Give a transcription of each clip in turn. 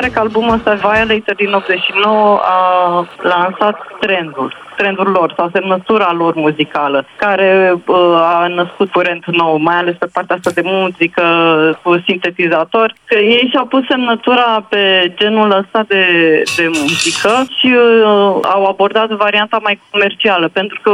Pare că albumul ăsta, Violator din 89, a lansat trendul, trendul lor sau semnătura lor muzicală, care uh, a născut curent nou, mai ales pe partea asta de muzică cu sintetizator. Că ei și-au pus semnătura pe genul ăsta de, de muzică și uh, au abordat varianta mai comercială, pentru că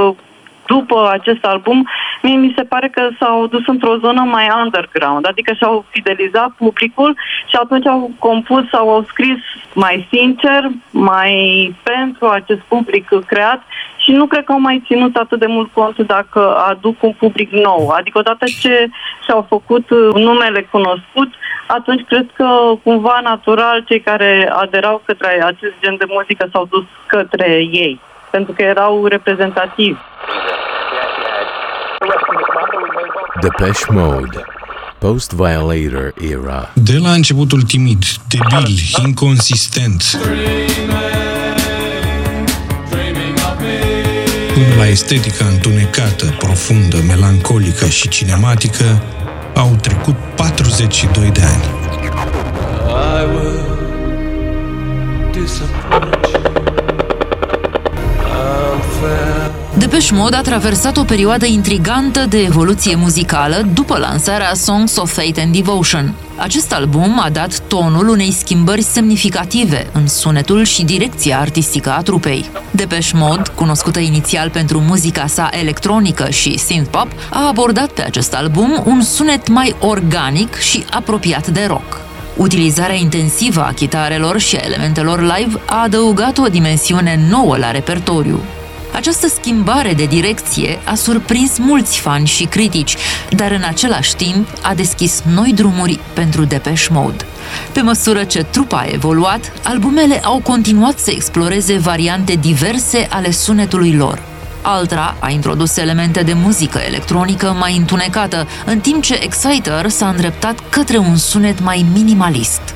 după acest album, mie mi se pare că s-au dus într-o zonă mai underground, adică și-au fidelizat publicul și atunci au compus sau au scris mai sincer, mai pentru acest public creat și nu cred că au mai ținut atât de mult cont dacă aduc un public nou. Adică odată ce și-au făcut uh, numele cunoscut, atunci cred că cumva natural cei care aderau către acest gen de muzică s-au dus către ei, pentru că erau reprezentativi. Depeche Mode, post-Violator era. De la începutul timid, debil, inconsistent, până la estetica întunecată, profundă, melancolică și cinematică, au trecut 42 de ani. I will disappoint Depeche Mode a traversat o perioadă intrigantă de evoluție muzicală după lansarea Songs of Fate and Devotion. Acest album a dat tonul unei schimbări semnificative în sunetul și direcția artistică a trupei. Depeche Mode, cunoscută inițial pentru muzica sa electronică și synth-pop, a abordat pe acest album un sunet mai organic și apropiat de rock. Utilizarea intensivă a chitarelor și a elementelor live a adăugat o dimensiune nouă la repertoriu. Această schimbare de direcție a surprins mulți fani și critici, dar în același timp a deschis noi drumuri pentru Depeche Mode. Pe măsură ce trupa a evoluat, albumele au continuat să exploreze variante diverse ale sunetului lor. Altra a introdus elemente de muzică electronică mai întunecată, în timp ce Exciter s-a îndreptat către un sunet mai minimalist.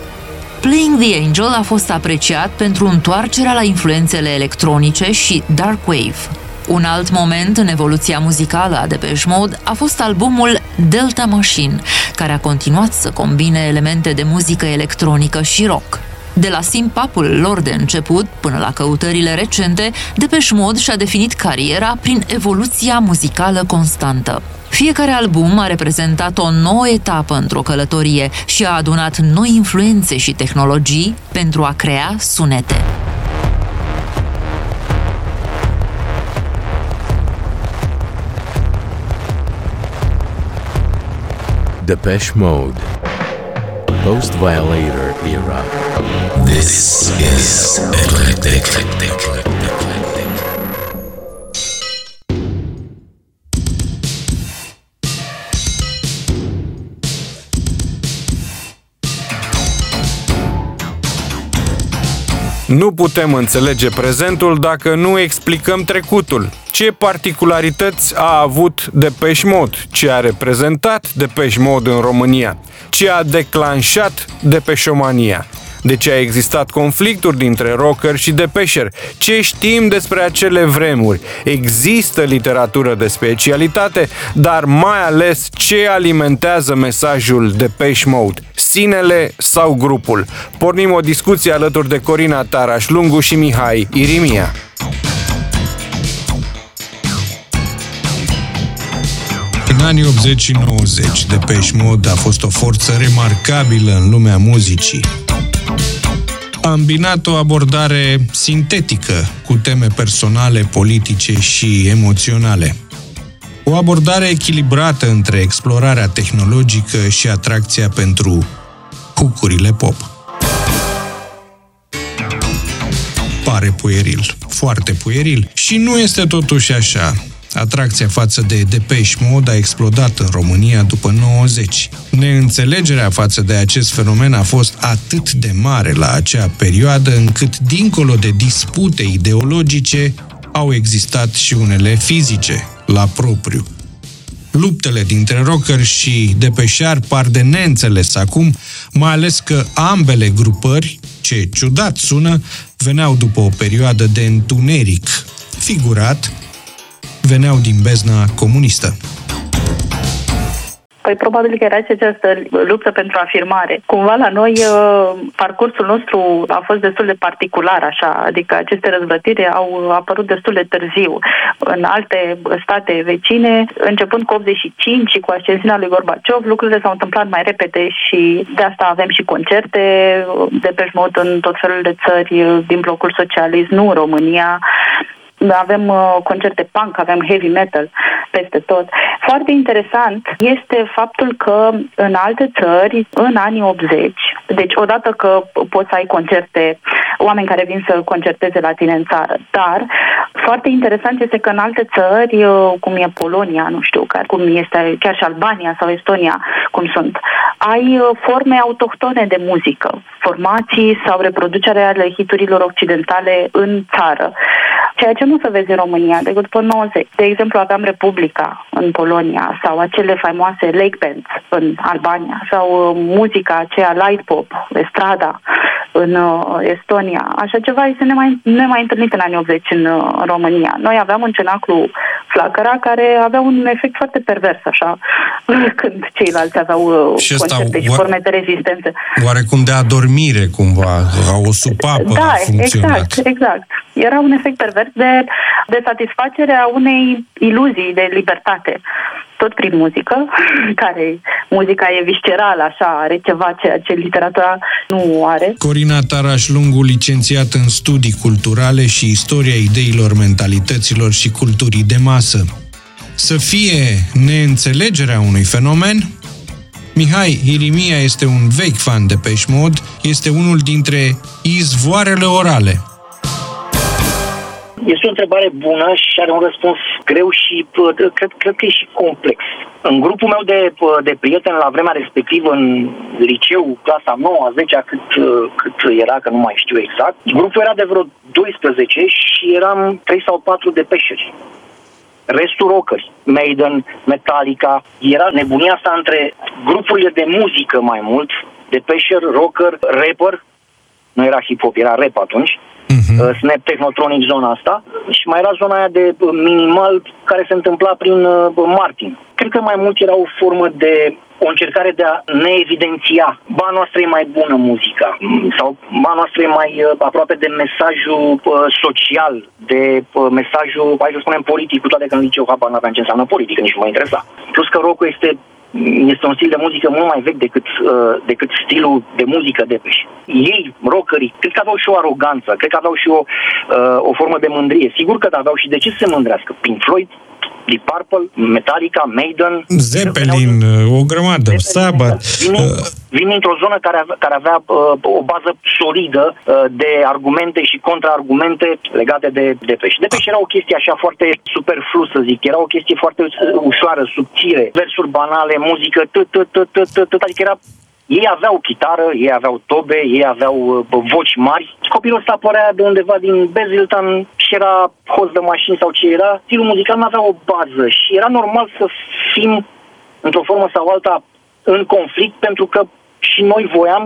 Playing the Angel a fost apreciat pentru întoarcerea la influențele electronice și dark wave. Un alt moment în evoluția muzicală a Depeche Mode a fost albumul Delta Machine, care a continuat să combine elemente de muzică electronică și rock. De la simpapul lor de început până la căutările recente, Depeche Mode și-a definit cariera prin evoluția muzicală constantă. Fiecare album a reprezentat o nouă etapă într-o călătorie și a adunat noi influențe și tehnologii pentru a crea sunete. Depeche Mode, post-Violator era. This is Eclectic. Nu putem înțelege prezentul dacă nu explicăm trecutul. Ce particularități a avut Depeche Mode? Ce a reprezentat Depeche Mode în România? Ce a declanșat Depeșomania? De ce a existat conflicturi dintre rocker și Depeșer? Ce știm despre acele vremuri? Există literatură de specialitate, dar mai ales ce alimentează mesajul Depeche Mode? Sinele sau grupul? Pornim o discuție alături de Corina Taraș Lungu și Mihai Irimia. În anii 80 și 90, Depeche Mode a fost o forță remarcabilă în lumea muzicii. A îmbinat o abordare sintetică cu teme personale, politice și emoționale. O abordare echilibrată între explorarea tehnologică și atracția pentru hucurile pop. Pare pueril, foarte pueril și nu este totuși așa. Atracția față de Depeche Mode a explodat în România după 90. Neînțelegerea față de acest fenomen a fost atât de mare la acea perioadă încât, dincolo de dispute ideologice, au existat și unele fizice, la propriu. luptele dintre rockeri și depeșeari par de neînțeles acum, mai ales că ambele grupări, ce ciudat sună, veneau după o perioadă de întuneric. Figurat, veneau din bezna comunistă. Păi probabil că era și această luptă pentru afirmare. Cumva la noi uh, parcursul nostru a fost destul de particular așa, adică aceste răzvătiri au apărut destul de târziu. În alte state vecine, începând cu 85 și cu ascensiunea lui Gorbaciov, lucrurile s-au întâmplat mai repede și de asta avem și concerte de pe în tot felul de țări din blocul socialist, nu în România avem uh, concerte punk, avem heavy metal peste tot. Foarte interesant este faptul că în alte țări, în anii 80, deci odată că poți să ai concerte, oameni care vin să concerteze la tine în țară, dar foarte interesant este că în alte țări, uh, cum e Polonia, nu știu, cum este chiar și Albania sau Estonia, cum sunt, ai uh, forme autohtone de muzică, formații sau reproducere ale hiturilor occidentale în țară. Ceea ce nu se vezi în România decât după 90. De exemplu, aveam Republica în Polonia sau acele faimoase lake bands în Albania sau uh, muzica aceea light pop, estrada în uh, Estonia. Așa ceva este nemai, nemai întâlnit în anii 80 în, uh, în România. Noi aveam un cenaclu flacăra care avea un efect foarte pervers așa când ceilalți aveau și concerte și forme de rezistență. Oarecum de adormire cumva, ca o supapă da, a funcționat. exact, exact. Era un efect pervers de, de satisfacere a unei iluzii de libertate. Tot prin muzică, care muzica e viscerală, așa, are ceva ceea ce literatura nu are. Corina Taraș Lungu, licențiat în studii culturale și istoria ideilor, mentalităților și culturii de masă. Să fie neînțelegerea unui fenomen, Mihai Irimia este un vechi fan de Peșmod, este unul dintre izvoarele orale este o întrebare bună și are un răspuns greu și cred, cred că e și complex. În grupul meu de, de prieteni la vremea respectivă, în liceu, clasa 9, 10, cât, cât era, că nu mai știu exact, grupul era de vreo 12 și eram 3 sau 4 de peșeri. Restul rockeri, Maiden, Metallica, era nebunia asta între grupurile de muzică mai mult, de peșer, rocker, rapper, nu era hip-hop, era rap atunci, uh-huh. Snap Technotronic zona asta și mai era zona aia de uh, minimal care se întâmpla prin uh, Martin. Cred că mai mult era o formă de o încercare de a ne evidenția. Ba noastră e mai bună muzica sau ba noastră e mai uh, aproape de mesajul uh, social, de uh, mesajul, hai să spunem, politic, cu toate că în liceu habar n-aveam ce înseamnă politică, nici nu mă interesa. Plus că rock este este un stil de muzică mult mai vechi decât, uh, decât stilul de muzică de pești. Ei, rockerii, cred că aveau și o aroganță, cred că aveau și o, uh, o formă de mândrie. Sigur că aveau și de ce să se mândrească? Pink Floyd, Deep Purple, Metallica, Maiden, Zeppelin, o grămadă, Zeppelin, Sabbath. Vin, uh... vin într-o zonă care avea, care avea uh, o bază solidă uh, de argumente și contraargumente legate de Depeche. Depeche era o chestie așa foarte superflu, să zic. Era o chestie foarte ușoară, subțire, versuri banale, muzică, tot, tot, tot, tot, tot, adică era ei aveau chitară, ei aveau tobe, ei aveau uh, voci mari. Copilul ăsta apărea de undeva din Beziltan și era host de mașini sau ce era. Stilul muzical nu avea o bază și era normal să fim, într-o formă sau alta, în conflict pentru că și noi voiam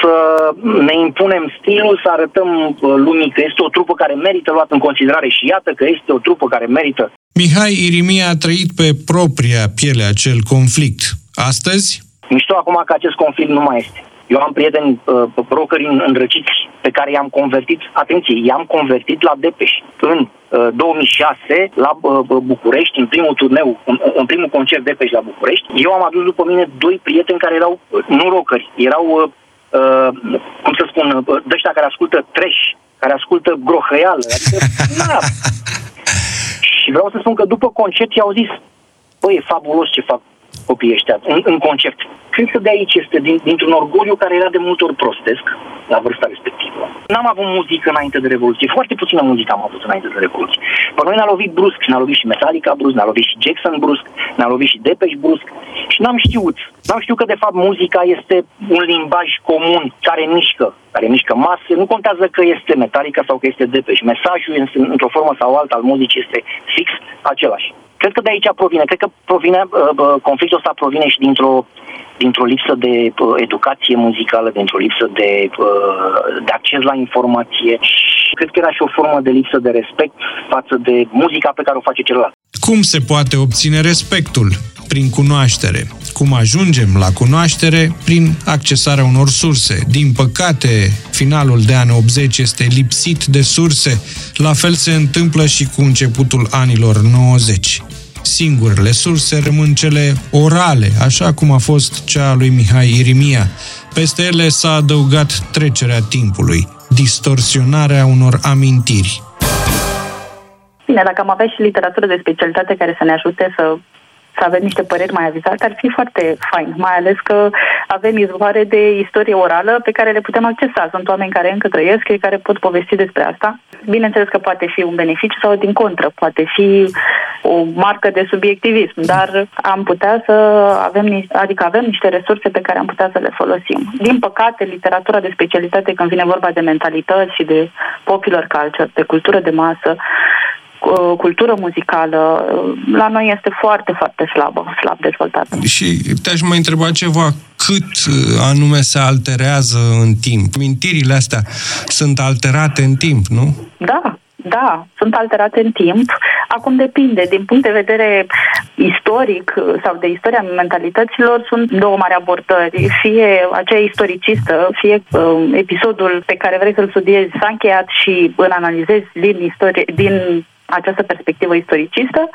să ne impunem stilul, să arătăm uh, lumii că este o trupă care merită luat în considerare și iată că este o trupă care merită. Mihai Irimia a trăit pe propria piele acel conflict. Astăzi, Mișto acum că acest conflict nu mai este. Eu am prieteni uh, brokeri îndrăciți pe care i-am convertit, atenție, i-am convertit la Depeș în uh, 2006 la uh, București, în primul turneu, în, în primul concert Depeș la București. Eu am adus după mine doi prieteni care erau, uh, nu rockeri, erau, uh, uh, cum să spun, uh, de care ascultă trash, care ascultă grohăială. Adică, na. Și vreau să spun că după concert i-au zis, băi, e fabulos ce fac copiii ăștia, în, în concept. Cred că de aici este, din, dintr-un orgoliu care era de multe ori prostesc la vârsta respectivă. N-am avut muzică înainte de Revoluție, foarte puțină muzică am avut înainte de Revoluție. Pe noi ne-a lovit brusc, ne-a lovit și Metallica brusc, ne-a lovit și Jackson brusc, ne-a lovit și Depeche brusc și n-am știut. N-am știut că de fapt muzica este un limbaj comun care mișcă, care mișcă mase. Nu contează că este Metallica sau că este Depeche. Mesajul într-o formă sau alta al muzicii este fix același. Cred că de aici provine. Cred că provine, uh, conflictul ăsta provine și dintr-o dintr-o lipsă de uh, educație muzicală, dintr-o lipsă de, uh, de acces la informație. Cred că era și o formă de lipsă de respect față de muzica pe care o face celălalt. Cum se poate obține respectul? Prin cunoaștere. Cum ajungem la cunoaștere? Prin accesarea unor surse. Din păcate, finalul de anii 80 este lipsit de surse. La fel se întâmplă și cu începutul anilor 90 singurele surse rămân cele orale, așa cum a fost cea a lui Mihai Irimia. Peste ele s-a adăugat trecerea timpului, distorsionarea unor amintiri. Bine, dacă am avea și literatură de specialitate care să ne ajute să să avem niște păreri mai avizate, ar fi foarte fain, mai ales că avem izvoare de istorie orală pe care le putem accesa. Sunt oameni care încă trăiesc, care pot povesti despre asta. Bineînțeles că poate fi un beneficiu sau din contră, poate fi o marcă de subiectivism, dar am putea să avem, adică avem niște resurse pe care am putea să le folosim. Din păcate, literatura de specialitate când vine vorba de mentalități și de popular culture, de cultură de masă, cultură muzicală la noi este foarte, foarte slabă, slab dezvoltată. Și te-aș mai întreba ceva, cât uh, anume se alterează în timp? Mintirile astea sunt alterate în timp, nu? Da, da, sunt alterate în timp. Acum depinde, din punct de vedere istoric sau de istoria mentalităților, sunt două mari abordări. Fie aceea istoricistă, fie uh, episodul pe care vrei să-l studiezi s-a încheiat și îl analizezi din, istorie, din această perspectivă istoricistă,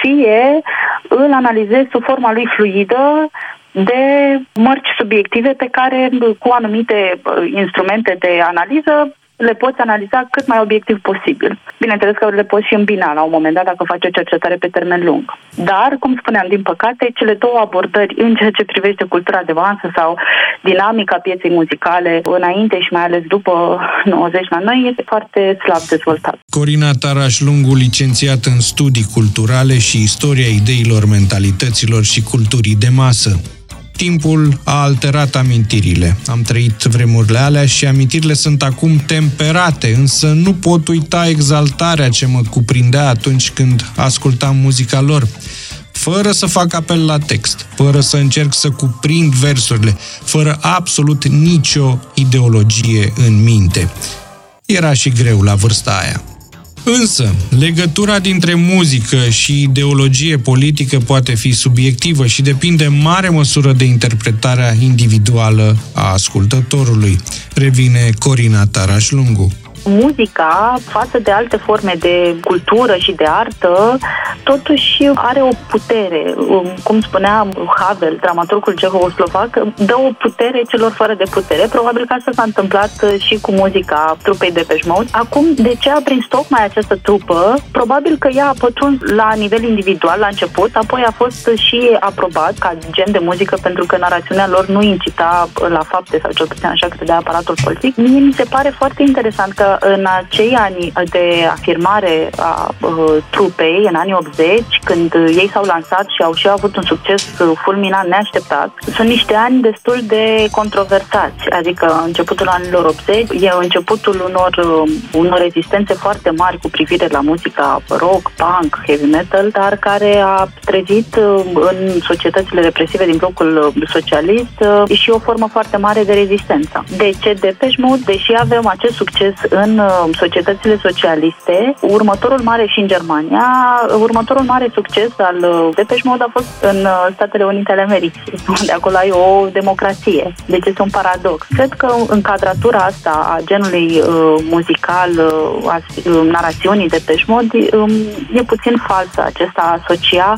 fie îl analizez sub forma lui fluidă de mărci subiective pe care cu anumite uh, instrumente de analiză le poți analiza cât mai obiectiv posibil. Bineînțeles că le poți și îmbina la un moment dat dacă faci o cercetare pe termen lung. Dar, cum spuneam, din păcate, cele două abordări în ceea ce privește cultura de vansă sau dinamica pieței muzicale înainte și mai ales după 90 la noi este foarte slab dezvoltat. Corina Taraș Lungu, licențiat în studii culturale și istoria ideilor, mentalităților și culturii de masă. Timpul a alterat amintirile. Am trăit vremurile alea și amintirile sunt acum temperate, însă nu pot uita exaltarea ce mă cuprindea atunci când ascultam muzica lor fără să fac apel la text, fără să încerc să cuprind versurile, fără absolut nicio ideologie în minte. Era și greu la vârsta aia. Însă, legătura dintre muzică și ideologie politică poate fi subiectivă și depinde în mare măsură de interpretarea individuală a ascultătorului, revine Corina Taraș-Lungu muzica, față de alte forme de cultură și de artă, totuși are o putere. Um, cum spunea Havel, dramaturgul cehoslovac, dă o putere celor fără de putere. Probabil că asta s-a întâmplat și cu muzica trupei de Mode. Acum, de ce a prins tocmai această trupă? Probabil că ea a pătruns la nivel individual la început, apoi a fost și aprobat ca gen de muzică pentru că narațiunea lor nu incita la fapte sau cel puțin așa credea aparatul politic. Mie mi se pare foarte interesant că în acei ani de afirmare a uh, trupei, în anii 80, când ei s-au lansat și au și avut un succes fulminant neașteptat, sunt niște ani destul de controversați. Adică începutul anilor 80 e începutul unor, uh, unor rezistențe foarte mari cu privire la muzica rock, punk, heavy metal, dar care a trezit uh, în societățile represive din blocul socialist și o formă foarte mare de rezistență. De ce Depeche Mode, deși avem acest succes în în uh, societățile socialiste, următorul mare și în Germania, următorul mare succes al uh, Depeche Mode a fost în uh, Statele Unite ale Americii, unde acolo ai o democrație. Deci este un paradox. Cred că încadratura asta a genului uh, muzical, uh, a uh, narațiunii Depeche Mode um, e puțin falsă. Acesta a asocia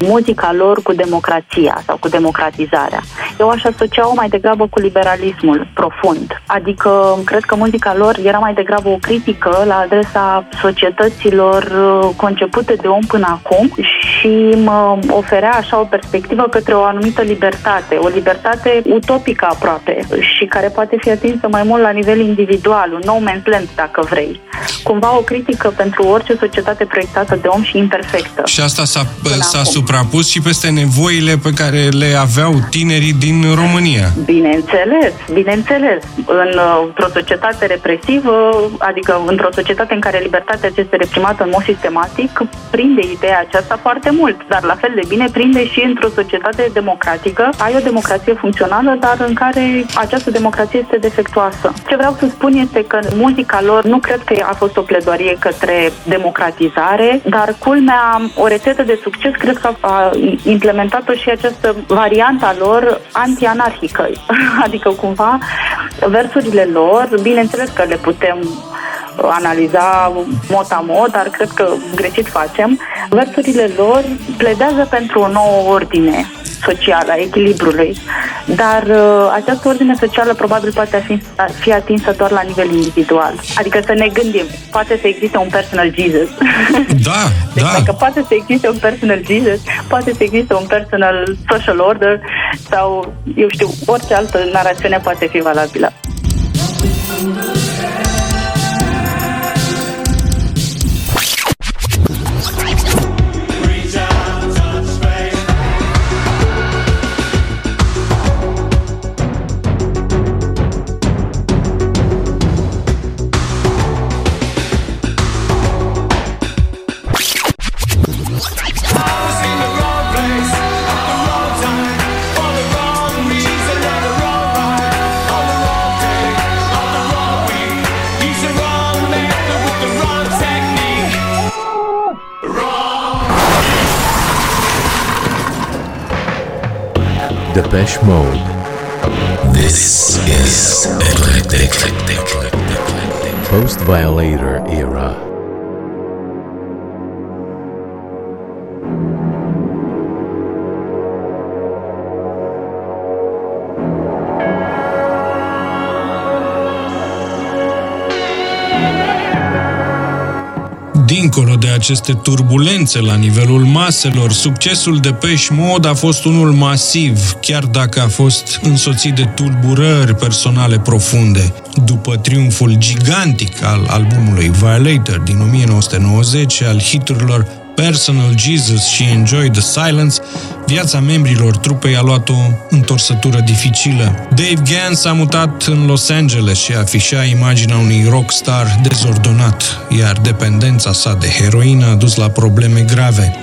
muzica lor cu democrația sau cu democratizarea. Eu aș asocia-o mai degrabă cu liberalismul profund. Adică cred că muzica lor era mai degrabă degrabă o critică la adresa societăților uh, concepute de om până acum și mă oferea așa o perspectivă către o anumită libertate, o libertate utopică aproape și care poate fi atinsă mai mult la nivel individual, un no man's land dacă vrei. Cumva o critică pentru orice societate proiectată de om și imperfectă. Și asta s-a, s-a suprapus și peste nevoile pe care le aveau tinerii din România. Bineînțeles, bineînțeles. În, uh, într-o societate represivă, adică într-o societate în care libertatea este reprimată în mod sistematic, prinde ideea aceasta foarte mult. Dar la fel de bine prinde și într-o societate democratică. Ai o democrație funcțională, dar în care această democrație este defectuoasă. Ce vreau să spun este că muzica lor nu cred că a fost o pledoarie către democratizare, dar culmea, o rețetă de succes, cred că a implementat-o și această variantă a lor anti-anarhică. Adică cumva versurile lor, bineînțeles că le putem analiza mot-a-mot, dar cred că greșit facem. Versurile lor pledează pentru o nouă ordine socială, a echilibrului. Dar uh, această ordine socială probabil poate fi, fi atinsă doar la nivel individual. Adică să ne gândim, poate să existe un personal Jesus. Da, deci da. dacă poate să existe un personal Jesus, poate să existe un personal social order sau, eu știu, orice altă narațiune poate fi valabilă. Depeche Mode. This is eclectic. Post Violator era. Aceste turbulențe la nivelul maselor, succesul de Pesh Mode a fost unul masiv, chiar dacă a fost însoțit de tulburări personale profunde. După triumful gigantic al albumului Violator din 1990 și al hiturilor Personal Jesus și Enjoy the Silence, viața membrilor trupei a luat o întorsătură dificilă. Dave Gann s-a mutat în Los Angeles și afișa imaginea unui rockstar dezordonat, iar dependența sa de heroină a dus la probleme grave.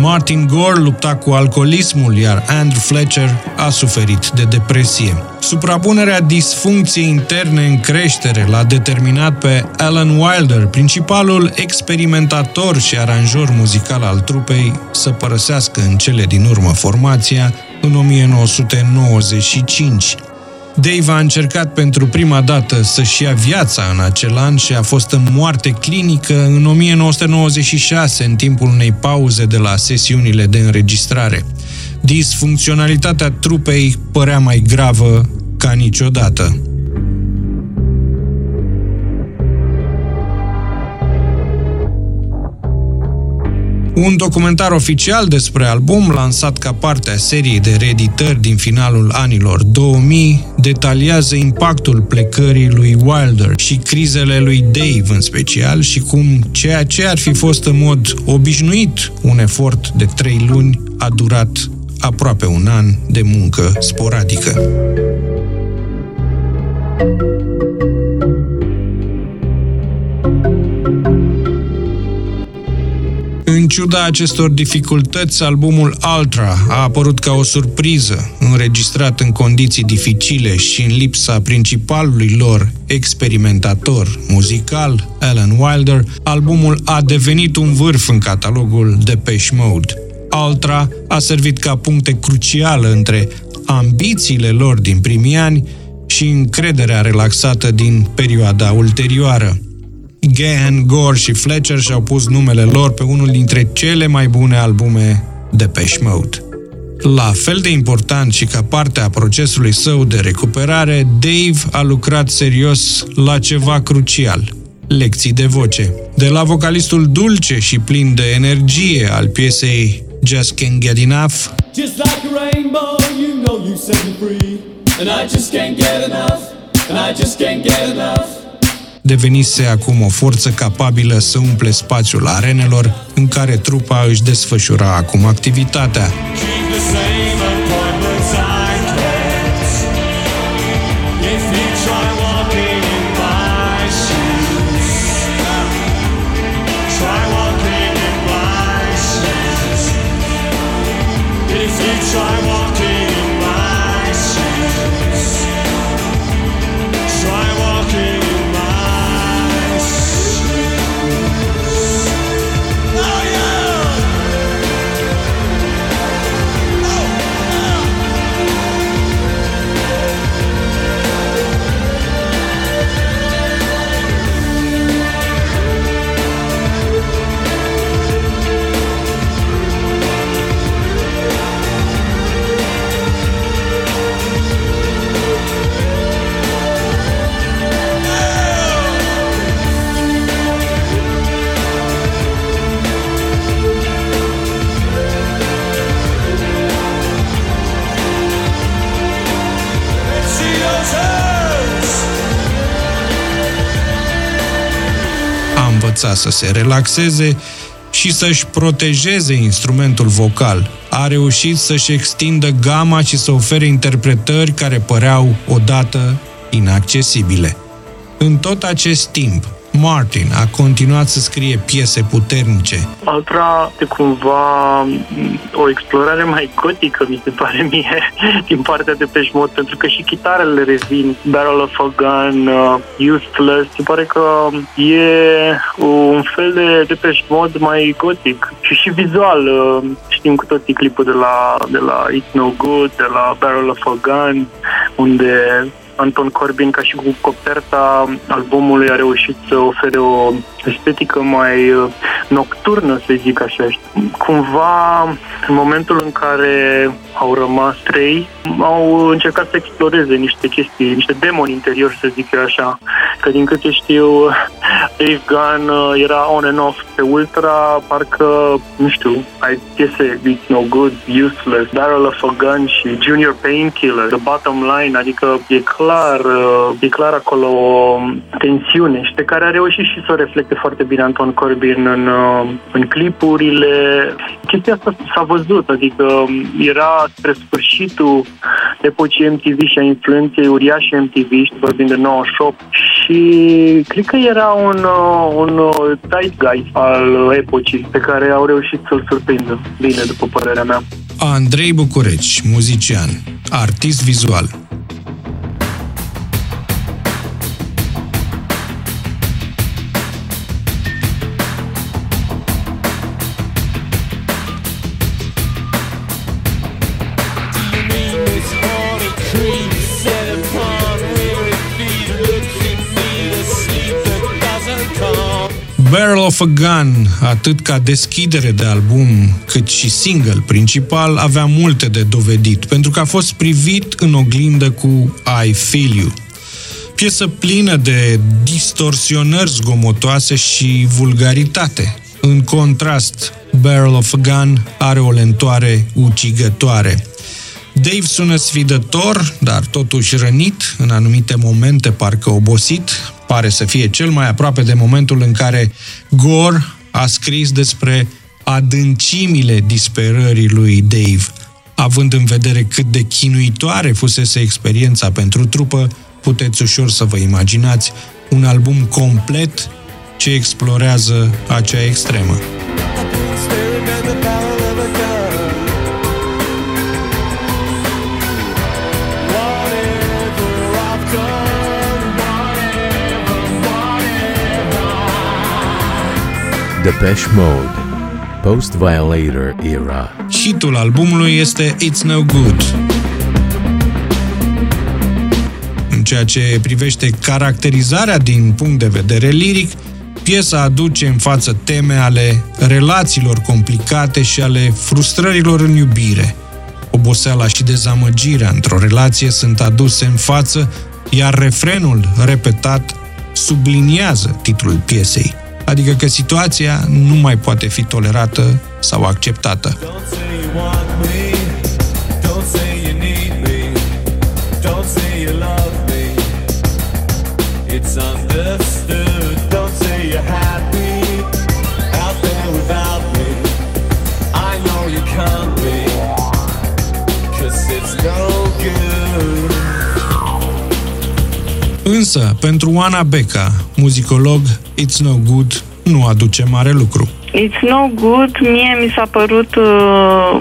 Martin Gore lupta cu alcoolismul, iar Andrew Fletcher a suferit de depresie. Suprapunerea disfuncției interne în creștere l-a determinat pe Alan Wilder, principalul experimentator și aranjor muzical al trupei, să părăsească în cele din urmă formația în 1995. Dave a încercat pentru prima dată să-și ia viața în acel an și a fost în moarte clinică în 1996, în timpul unei pauze de la sesiunile de înregistrare. Disfuncționalitatea trupei părea mai gravă ca niciodată. Un documentar oficial despre album, lansat ca parte a seriei de reeditări din finalul anilor 2000, detaliază impactul plecării lui Wilder și crizele lui Dave în special și cum ceea ce ar fi fost în mod obișnuit un efort de trei luni a durat aproape un an de muncă sporadică. În ciuda acestor dificultăți, albumul Ultra a apărut ca o surpriză, înregistrat în condiții dificile și în lipsa principalului lor experimentator muzical, Alan Wilder, albumul a devenit un vârf în catalogul Depeche Mode. Ultra a servit ca puncte crucială între ambițiile lor din primii ani și încrederea relaxată din perioada ulterioară. Gahan, Gore și Fletcher și-au pus numele lor pe unul dintre cele mai bune albume de Pesh Mode. La fel de important și ca parte a procesului său de recuperare, Dave a lucrat serios la ceva crucial, lecții de voce. De la vocalistul dulce și plin de energie al piesei Just Can't Get Enough, Just like a rainbow, you know you set me free. And I just can't get enough. And I just can't get enough. Devenise acum o forță capabilă să umple spațiul arenelor în care trupa își desfășura acum activitatea. Să se relaxeze și să-și protejeze instrumentul vocal. A reușit să-și extindă gama și să ofere interpretări care păreau odată inaccesibile. În tot acest timp, Martin a continuat să scrie piese puternice, Altra e cumva m, o explorare mai gotică, mi se pare mie, din partea de peș Mode, pentru că și chitarele revin, Barrel of a Gun, uh, Useless, se pare că e un fel de Depeche Mode mai gotic și și vizual. uh, Știm cu toții clipul de la, de la It's No Good, de la Barrel of a Gun, unde Anton Corbin, ca și cu coperta albumului, a reușit să ofere o estetică mai uh, nocturnă, să zic așa. Cumva, în momentul în care au rămas trei, au încercat să exploreze niște chestii, niște demoni interiori, să zic eu așa. Că din câte știu, Dave Gunn uh, era on and off pe Ultra, parcă, nu știu, ai piese It's No Good, Useless, Barrel of a Gun și Junior Painkiller, The Bottom Line, adică e clar, uh, e clar acolo o tensiune și pe care a reușit și să o reflecte foarte bine Anton Corbin în, uh, în clipurile. Chestia asta s-a văzut, adică era spre sfârșitul epocii MTV și a influenței uriașe MTV, și vorbim de 98, și cred că era un, uh, un uh, tight guy al epocii pe care au reușit să-l surprindă bine, după părerea mea. Andrei Bucureci, muzician, artist vizual. Of a Gun, atât ca deschidere de album, cât și single principal, avea multe de dovedit, pentru că a fost privit în oglindă cu I Feel You. Piesă plină de distorsionări zgomotoase și vulgaritate. În contrast, Barrel of a Gun are o lentoare ucigătoare. Dave sună sfidător, dar totuși rănit, în anumite momente parcă obosit. Pare să fie cel mai aproape de momentul în care Gore a scris despre adâncimile disperării lui Dave. Având în vedere cât de chinuitoare fusese experiența pentru trupă, puteți ușor să vă imaginați un album complet ce explorează acea extremă. Depeche Mode. Post-Violator Era. Hitul albumului este It's No Good. În ceea ce privește caracterizarea din punct de vedere liric, piesa aduce în față teme ale relațiilor complicate și ale frustrărilor în iubire. Oboseala și dezamăgirea într-o relație sunt aduse în față, iar refrenul repetat subliniază titlul piesei, adică că situația nu mai poate fi tolerată sau acceptată. Don't say Însă, pentru Oana Beca, muzicolog, It's No Good nu aduce mare lucru. It's no good, mie mi s-a părut uh,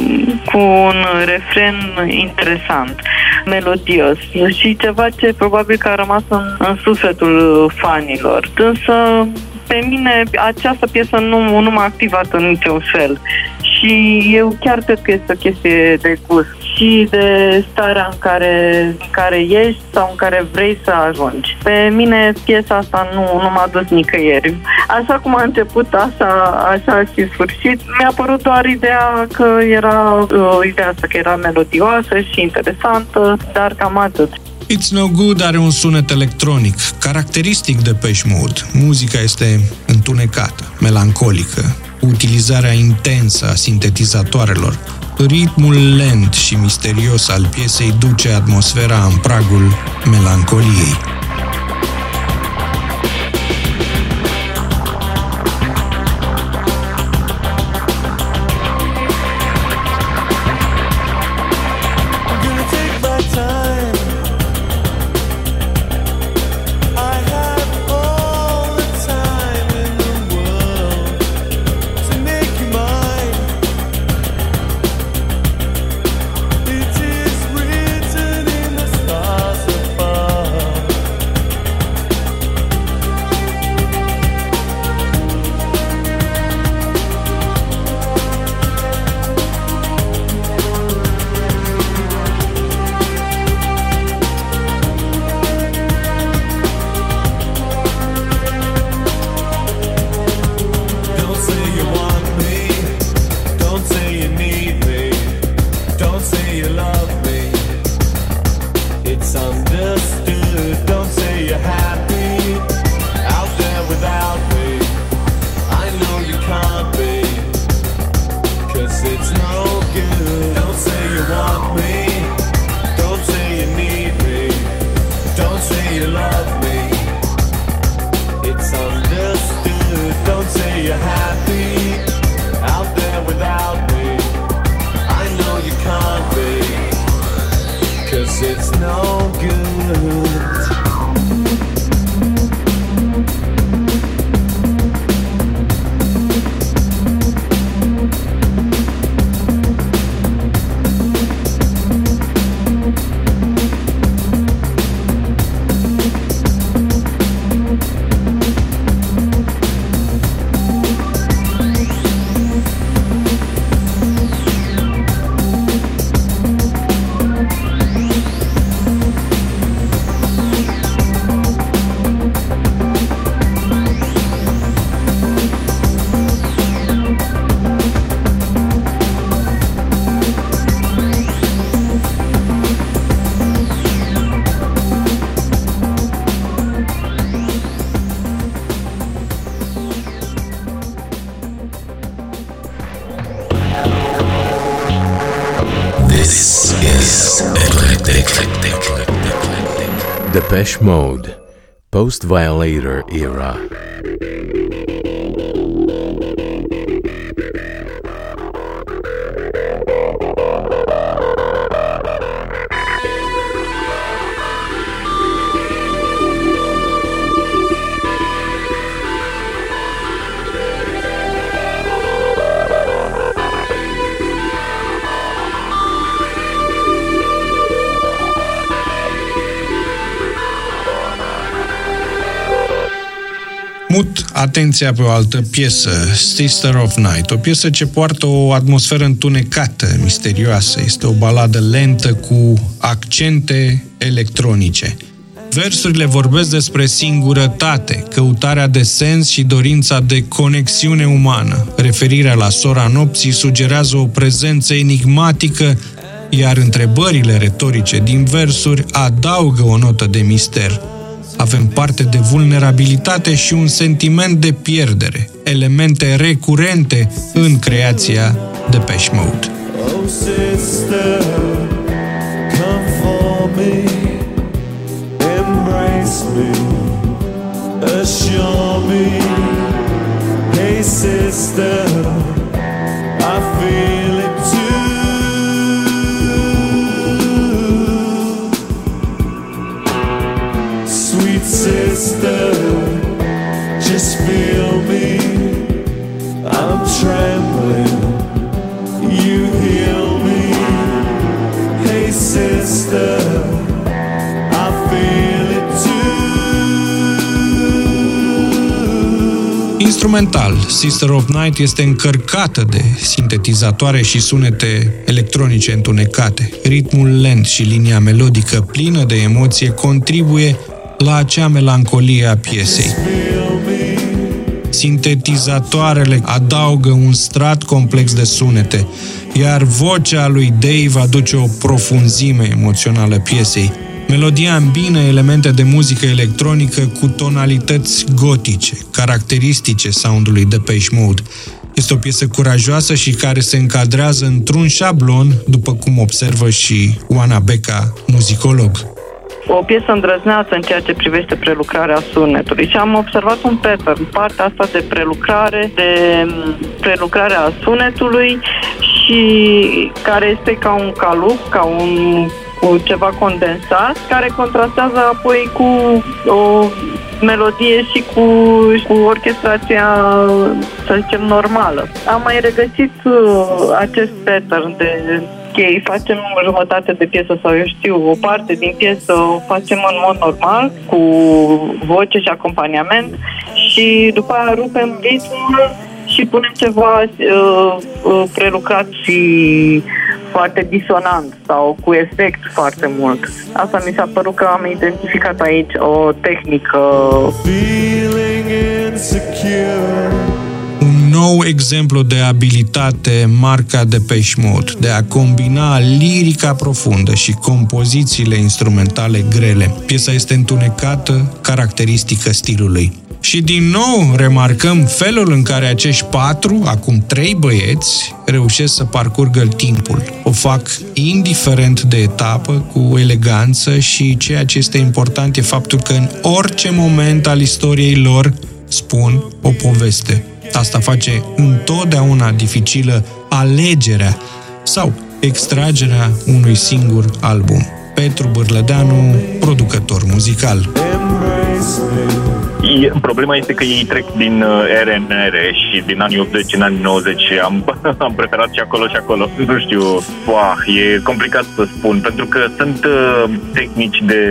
cu un refren interesant, melodios și ceva ce probabil că a rămas în, în sufletul fanilor. Însă pe mine această piesă nu, nu m-a activat în niciun fel și eu chiar cred că este o chestie de gust și de starea în care, în care ești sau în care vrei să ajungi. Pe mine piesa asta nu, nu m-a dus nicăieri. Așa cum a început, așa, așa și sfârșit, mi-a părut doar ideea că era uh, ideea asta, că era melodioasă și interesantă, dar cam atât. It's No Good are un sunet electronic, caracteristic de Pesh Mode. Muzica este întunecată, melancolică, utilizarea intensă a sintetizatoarelor. Ritmul lent și misterios al piesei duce atmosfera în pragul melancoliei. Depeche Mode, Post Violator Era. Atenția pe o altă piesă, Sister of Night, o piesă ce poartă o atmosferă întunecată, misterioasă. Este o baladă lentă cu accente electronice. Versurile vorbesc despre singurătate, căutarea de sens și dorința de conexiune umană. Referirea la sora nopții sugerează o prezență enigmatică, iar întrebările retorice din versuri adaugă o notă de mister. Avem parte de vulnerabilitate și un sentiment de pierdere, elemente recurente în creația de Depeche Mode. Oh, sister, come for me, embrace me, assure me. Hey, sister, I feel it sister, just feel me. I'm trembling, you heal me. Hey, sister, Instrumental, Sister of Night este încărcată de sintetizatoare și sunete electronice întunecate. Ritmul lent și linia melodică plină de emoție contribuie la acea melancolie a piesei. Sintetizatoarele adaugă un strat complex de sunete, iar vocea lui Dave aduce o profunzime emoțională piesei. Melodia îmbină elemente de muzică electronică cu tonalități gotice, caracteristice soundului de Depeche Mode. Este o piesă curajoasă și care se încadrează într-un șablon, după cum observă și Oana Beca, muzicolog o piesă îndrăzneață în ceea ce privește prelucrarea sunetului și am observat un pattern, partea asta de prelucrare, de prelucrare a sunetului și care este ca un calup, ca un cu ceva condensat, care contrastează apoi cu o melodie și cu, cu orchestrația, să zicem, normală. Am mai regăsit uh, acest pattern de ok, facem o jumătate de piesă sau eu știu, o parte din piesă o facem în mod normal, cu voce și acompaniament și după aia rupem ritmul și punem ceva uh, uh, prelucrat și foarte disonant sau cu efect foarte mult. Asta mi s-a părut că am identificat aici o tehnică. Feeling insecure nou exemplu de abilitate marca de Mode, de a combina lirica profundă și compozițiile instrumentale grele. Piesa este întunecată, caracteristică stilului. Și din nou remarcăm felul în care acești patru, acum trei băieți, reușesc să parcurgă timpul. O fac indiferent de etapă, cu eleganță și ceea ce este important e faptul că în orice moment al istoriei lor spun o poveste. Asta face întotdeauna dificilă alegerea sau extragerea unui singur album. Petru Bârlădeanu, producător muzical. Problema este că ei trec din RNR uh, și din anii 80 în anii 90 am, am preferat și acolo și acolo. Nu știu, wow, e complicat să spun, pentru că sunt uh, tehnici de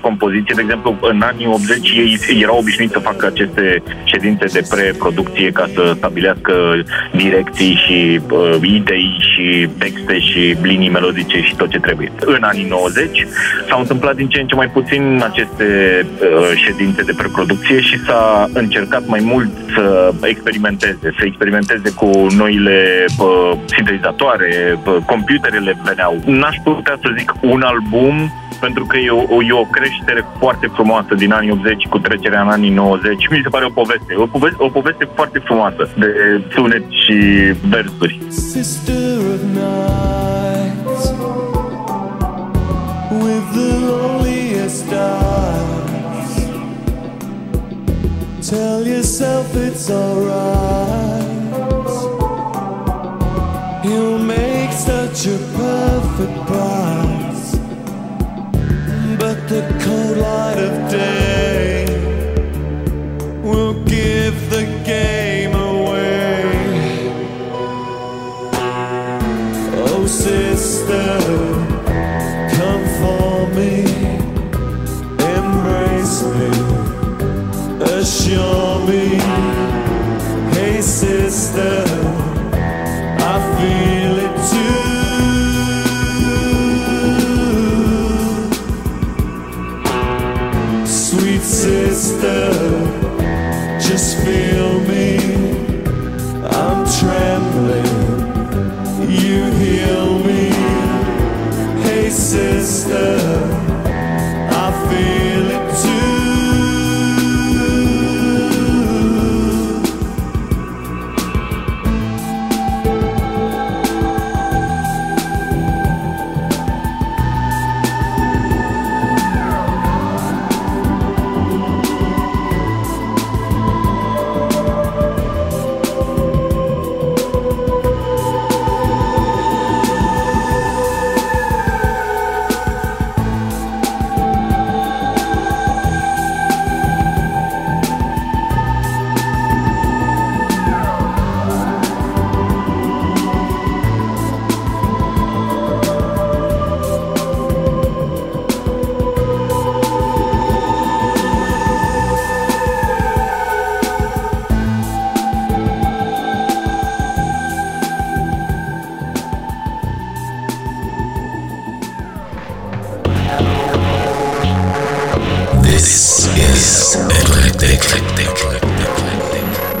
compoziție, de exemplu, în anii 80 ei erau obișnuiți să facă aceste ședințe de preproducție ca să stabilească direcții și uh, idei și texte și linii melodice și tot ce trebuie. În anii 90 s-au întâmplat din ce în ce mai puțin aceste uh, ședințe de preproducție și s-a încercat mai mult să experimenteze, să experimenteze cu noile uh, sintetizatoare, uh, computerele veneau. N-aș putea să zic un album pentru că e o, e o creștere foarte frumoasă din anii 80 cu trecerea în anii 90. Mi se pare o poveste, o poveste, o poveste foarte frumoasă de sunet și versuri. Sister of night, with the loneliest eyes, tell yourself it's alright. You'll make such a perfect bride. but the cold light of day will give the game away. Oh, sister, assure me. Hey, sister, I feel it too. Sweet sister, just feel me. I'm trembling, you heal me. Hey, sister,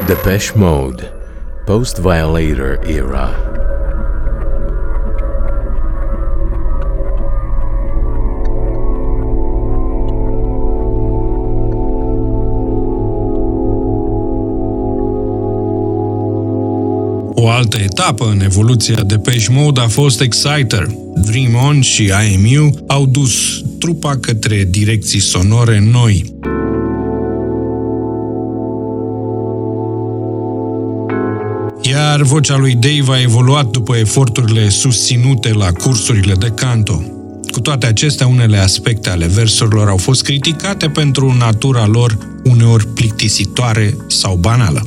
Depeche Mode, Post Violator Era. O altă etapă în evoluția Depeche Mode a fost Exciter. Dream On și IMU au dus trupa către direcții sonore noi. Iar vocea lui Dave a evoluat după eforturile susținute la cursurile de canto. Cu toate acestea, unele aspecte ale versurilor au fost criticate pentru natura lor uneori plictisitoare sau banală.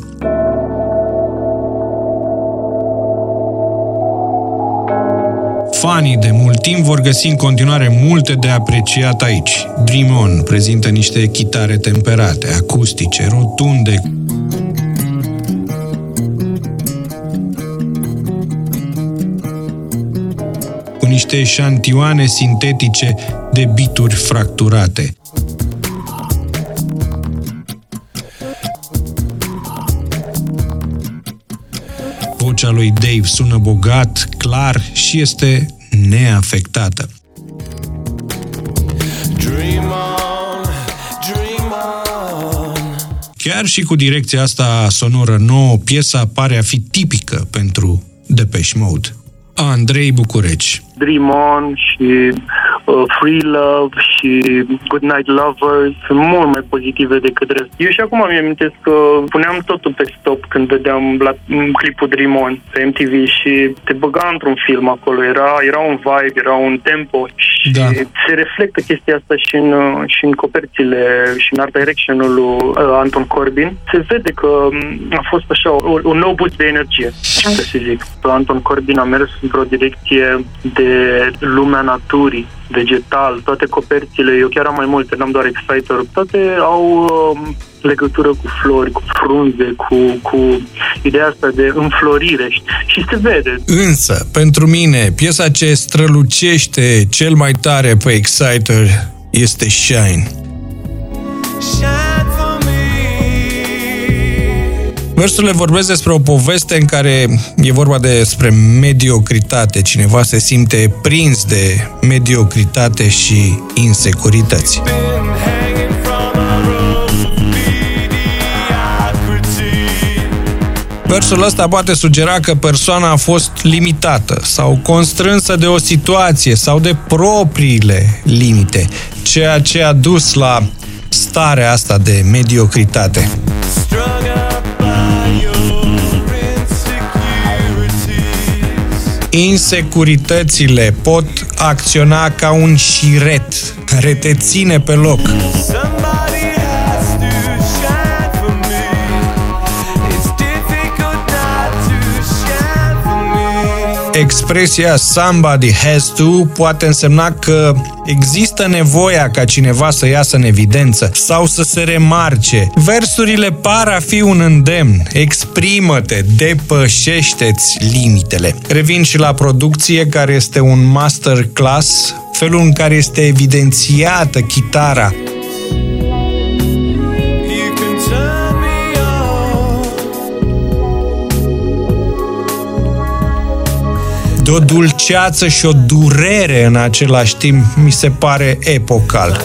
Fanii de mult timp vor găsi în continuare multe de apreciat aici. Dream On prezintă niște chitare temperate, acustice, rotunde, niște eșantioane sintetice de bituri fracturate. Vocea lui Dave sună bogat, clar și este neafectată. Dream on, dream on. Chiar și cu direcția asta sonoră nouă, piesa pare a fi tipică pentru Depeche Mode. Andrei Bucureci Dream On și uh, Free Love și Good Night Lovers sunt mult mai pozitive decât rest. Eu și acum mi amintesc că puneam totul pe stop când vedeam la clipul Dream On pe MTV și te băga într-un film acolo. Era, era un vibe, era un tempo și Da. se reflectă chestia asta și în, uh, și în coperțile și în art direction-ul lui uh, Anton Corbin. Se vede că um, a fost așa o, un nou boost de energie, ca să zic. Anton Corbin a mers într-o direcție de lumea naturii, vegetal, toate coperțile, eu chiar am mai multe, n-am doar Exciter, toate au um, legătură cu flori, cu frunze, cu, cu ideea asta de înflorire și, și se vede. Însă, pentru mine, piesa ce strălucește cel mai tare pe Exciter este Shine. Shine Versurile vorbesc despre o poveste în care e vorba despre mediocritate. Cineva se simte prins de mediocritate și insecurități. Been hanging from a rope of mediocrity. Versul ăsta poate sugera că persoana a fost limitată sau constrânsă de o situație sau de propriile limite, ceea ce a dus la starea asta de mediocritate. Insecuritățile pot acționa ca un șiret care te ține pe loc. Somebody Expresia somebody has to poate însemna că există nevoia ca cineva să iasă în evidență sau să se remarce. Versurile par a fi un îndemn. Exprimă-te, depășește-ți limitele. Revin și la producție care este un masterclass, felul în care este evidențiată chitara, de o dulceață și o durere în același timp, mi se pare epocal.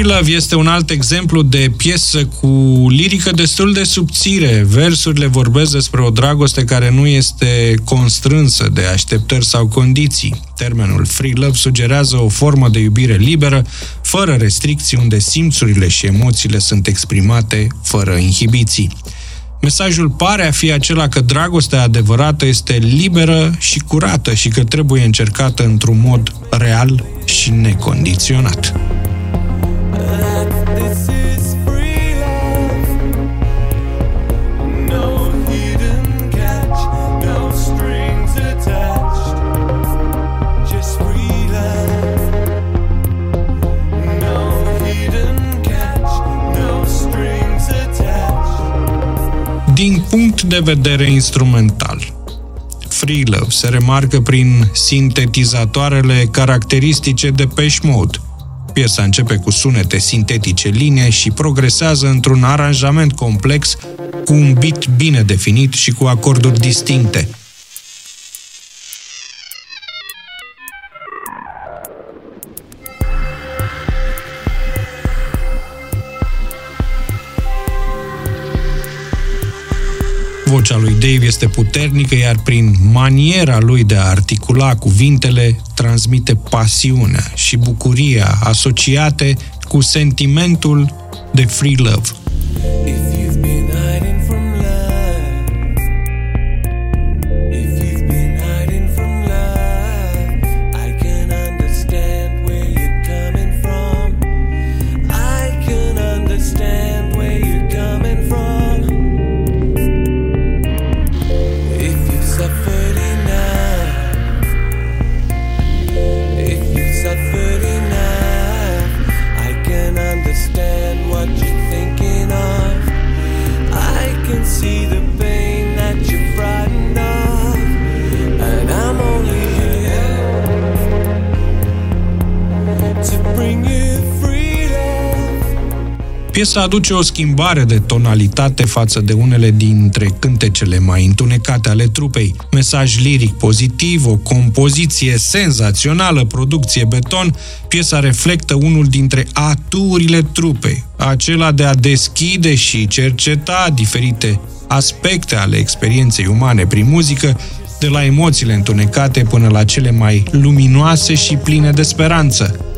Free Love este un alt exemplu de piesă cu lirică destul de subțire. Versurile vorbesc despre o dragoste care nu este constrânsă de așteptări sau condiții. Termenul Free Love sugerează o formă de iubire liberă, fără restricții, unde simțurile și emoțiile sunt exprimate fără inhibiții. Mesajul pare a fi acela că dragostea adevărată este liberă și curată și că trebuie încercată într-un mod real și necondiționat. De vedere instrumental, Free Love se remarcă prin sintetizatoarele caracteristice de Pesh Mode. Piesa începe cu sunete sintetice line și progresează într-un aranjament complex cu un beat bine definit și cu acorduri distincte. Vocea lui Dave este puternică, iar prin maniera lui de a articula cuvintele, transmite pasiunea și bucuria asociate cu sentimentul de free love. If you've Piesa aduce o schimbare de tonalitate față de unele dintre cântecele mai întunecate ale trupei. Mesaj liric pozitiv, o compoziție senzațională, producție beton, piesa reflectă unul dintre aturile trupei, acela de a deschide și cerceta diferite aspecte ale experienței umane prin muzică, de la emoțiile întunecate până la cele mai luminoase și pline de speranță.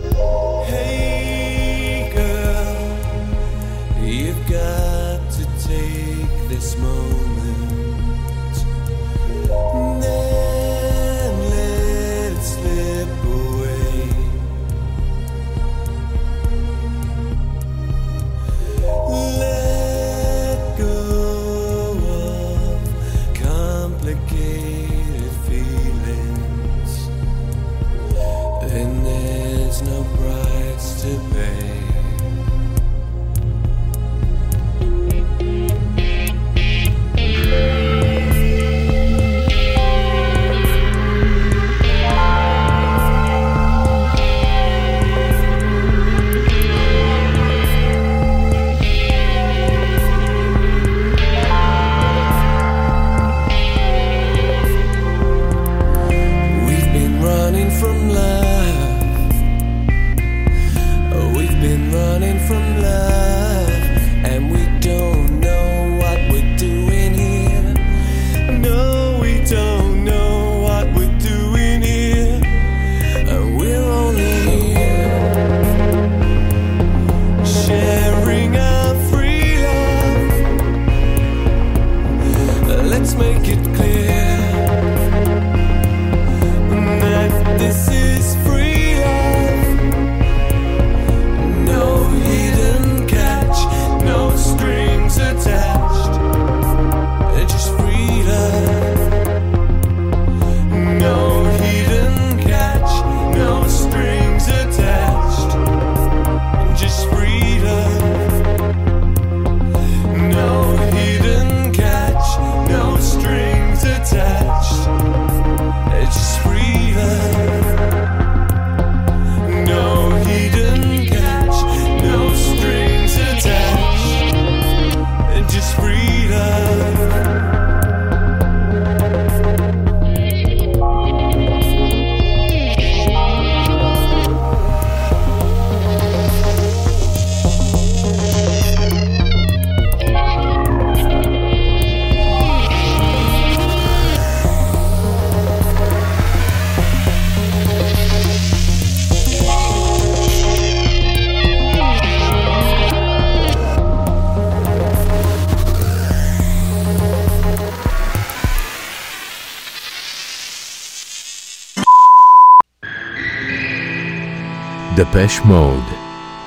Depeche Mode,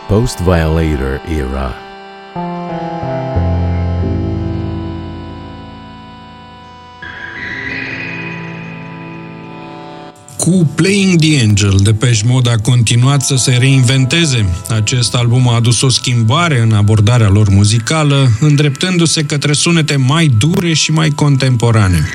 Post Violator Era. Cu Playing the Angel, Depeche Mode a continuat să se reinventeze. Acest album a adus o schimbare în abordarea lor muzicală, îndreptându-se către sunete mai dure și mai contemporane.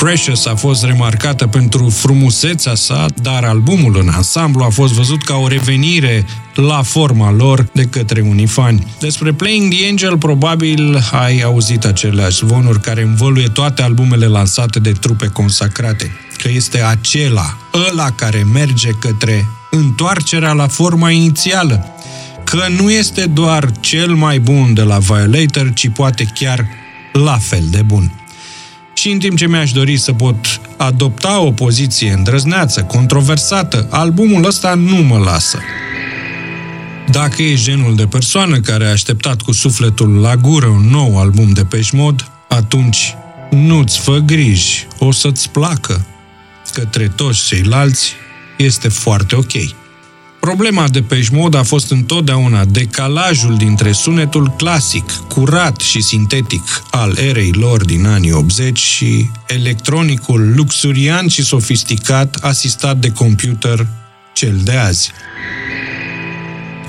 Precious a fost remarcată pentru frumusețea sa, dar albumul în ansamblu a fost văzut ca o revenire la forma lor de către unii fani. Despre Playing the Angel probabil ai auzit aceleași zvonuri care învăluie toate albumele lansate de trupe consacrate, că este acela, ăla care merge către întoarcerea la forma inițială, că nu este doar cel mai bun de la Violator, ci poate chiar la fel de bun. Și în timp ce mi-aș dori să pot adopta o poziție îndrăzneață, controversată, albumul ăsta nu mă lasă. Dacă ești genul de persoană care a așteptat cu sufletul la gură un nou album de Peș Mod, atunci nu-ți fă griji, o să-ți placă. Către toți ceilalți este foarte ok. Problema de pe Mode a fost întotdeauna decalajul dintre sunetul clasic, curat și sintetic al erei lor din anii 80 și electronicul luxurian și sofisticat asistat de computer cel de azi.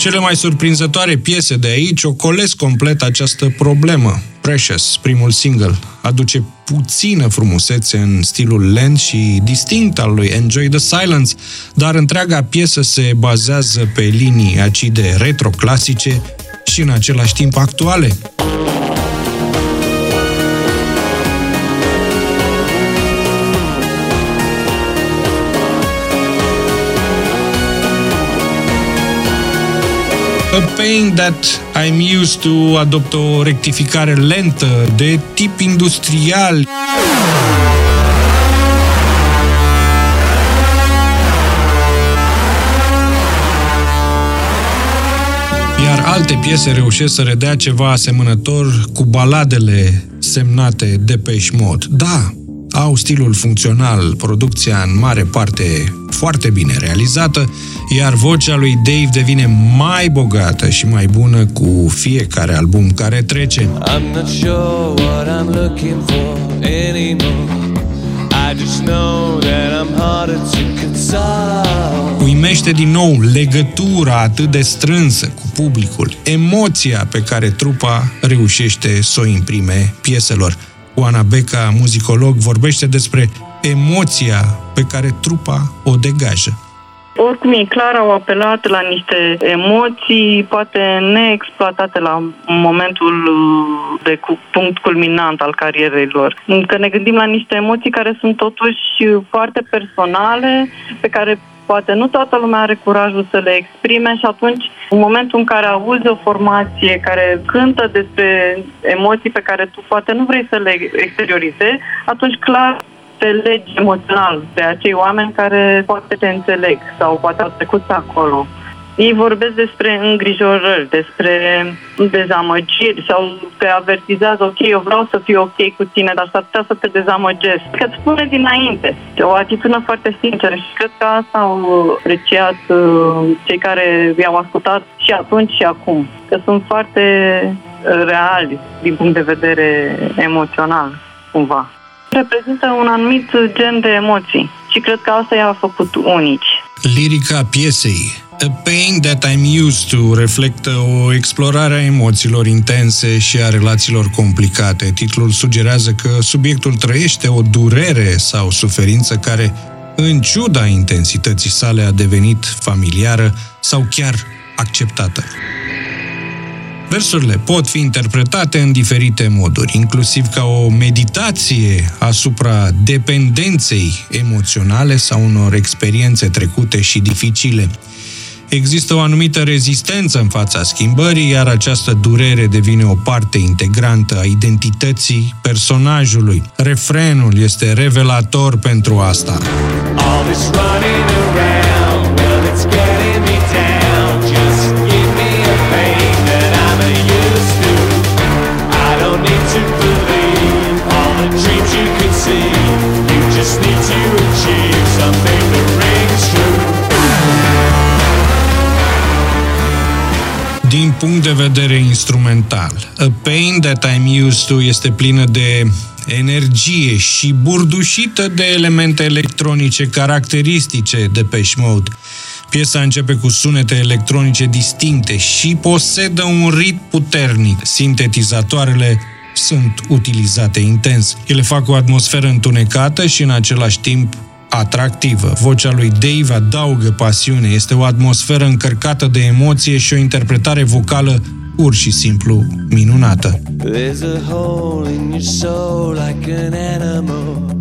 Cele mai surprinzătoare piese de aici ocolesc complet această problemă. Precious, primul single, aduce puțină frumusețe în stilul lent și distinct al lui Enjoy the Silence, dar întreaga piesă se bazează pe linii acide retroclasice și în același timp actuale. A pain that I'm used to adoptă o rectificare lentă de tip industrial. Iar alte piese reușesc să redea ceva asemănător cu baladele semnate de Peș Mod. Da, au stilul funcțional, producția în mare parte foarte bine realizată, iar vocea lui Dave devine mai bogată și mai bună cu fiecare album care trece. I'm not sure what I'm looking for anymore. I just know that I'm harder to console. Uimește din nou legătura atât de strânsă cu publicul, emoția pe care trupa reușește să o imprime pieselor. Oana Beca, muzicolog, vorbește despre emoția pe care trupa o degajă. Oricum e clar, au apelat la niște emoții poate neexploatate la momentul de punct culminant al carierei lor. Că ne gândim la niște emoții care sunt totuși foarte personale, pe care poate nu toată lumea are curajul să le exprime și atunci, în momentul în care auzi o formație care cântă despre emoții pe care tu poate nu vrei să le exteriorizezi, atunci clar te legi emoțional de acei oameni care poate te înțeleg sau poate au trecut pe acolo. Ei vorbesc despre îngrijorări, despre dezamăgiri sau te avertizează, ok, eu vreau să fiu ok cu tine, dar s-ar putea să te dezamăgesc. Că îți spune dinainte. O atitudine foarte sinceră și cred că asta au apreciat uh, cei care i-au ascultat și atunci și acum. Că sunt foarte uh, reali din punct de vedere emoțional, cumva. Reprezintă un anumit gen de emoții și cred că asta i-a făcut unici. Lirica piesei A Pain That I'm Used To reflectă o explorare a emoțiilor intense și a relațiilor complicate. Titlul sugerează că subiectul trăiește o durere sau suferință care, în ciuda intensității sale, a devenit familiară sau chiar acceptată. Versurile pot fi interpretate în diferite moduri, inclusiv ca o meditație asupra dependenței emoționale sau unor experiențe trecute și dificile. Există o anumită rezistență în fața schimbării, iar această durere devine o parte integrantă a identității personajului. Refrenul este revelator pentru asta. All this running around, well, it's getting me down. Just give me a pain that I'm used to. I don't need to believe all the dreams you could see. You just need to achieve something punct de vedere instrumental. A Pain That I'm Used To este plină de energie și burdușită de elemente electronice caracteristice de Pesh Mode. Piesa începe cu sunete electronice distincte și posedă un ritm puternic. Sintetizatoarele sunt utilizate intens. Ele fac o atmosferă întunecată și în același timp atractivă. Vocea lui Dave adaugă pasiune, este o atmosferă încărcată de emoție și o interpretare vocală pur și simplu minunată. There's a hole in your soul like an animal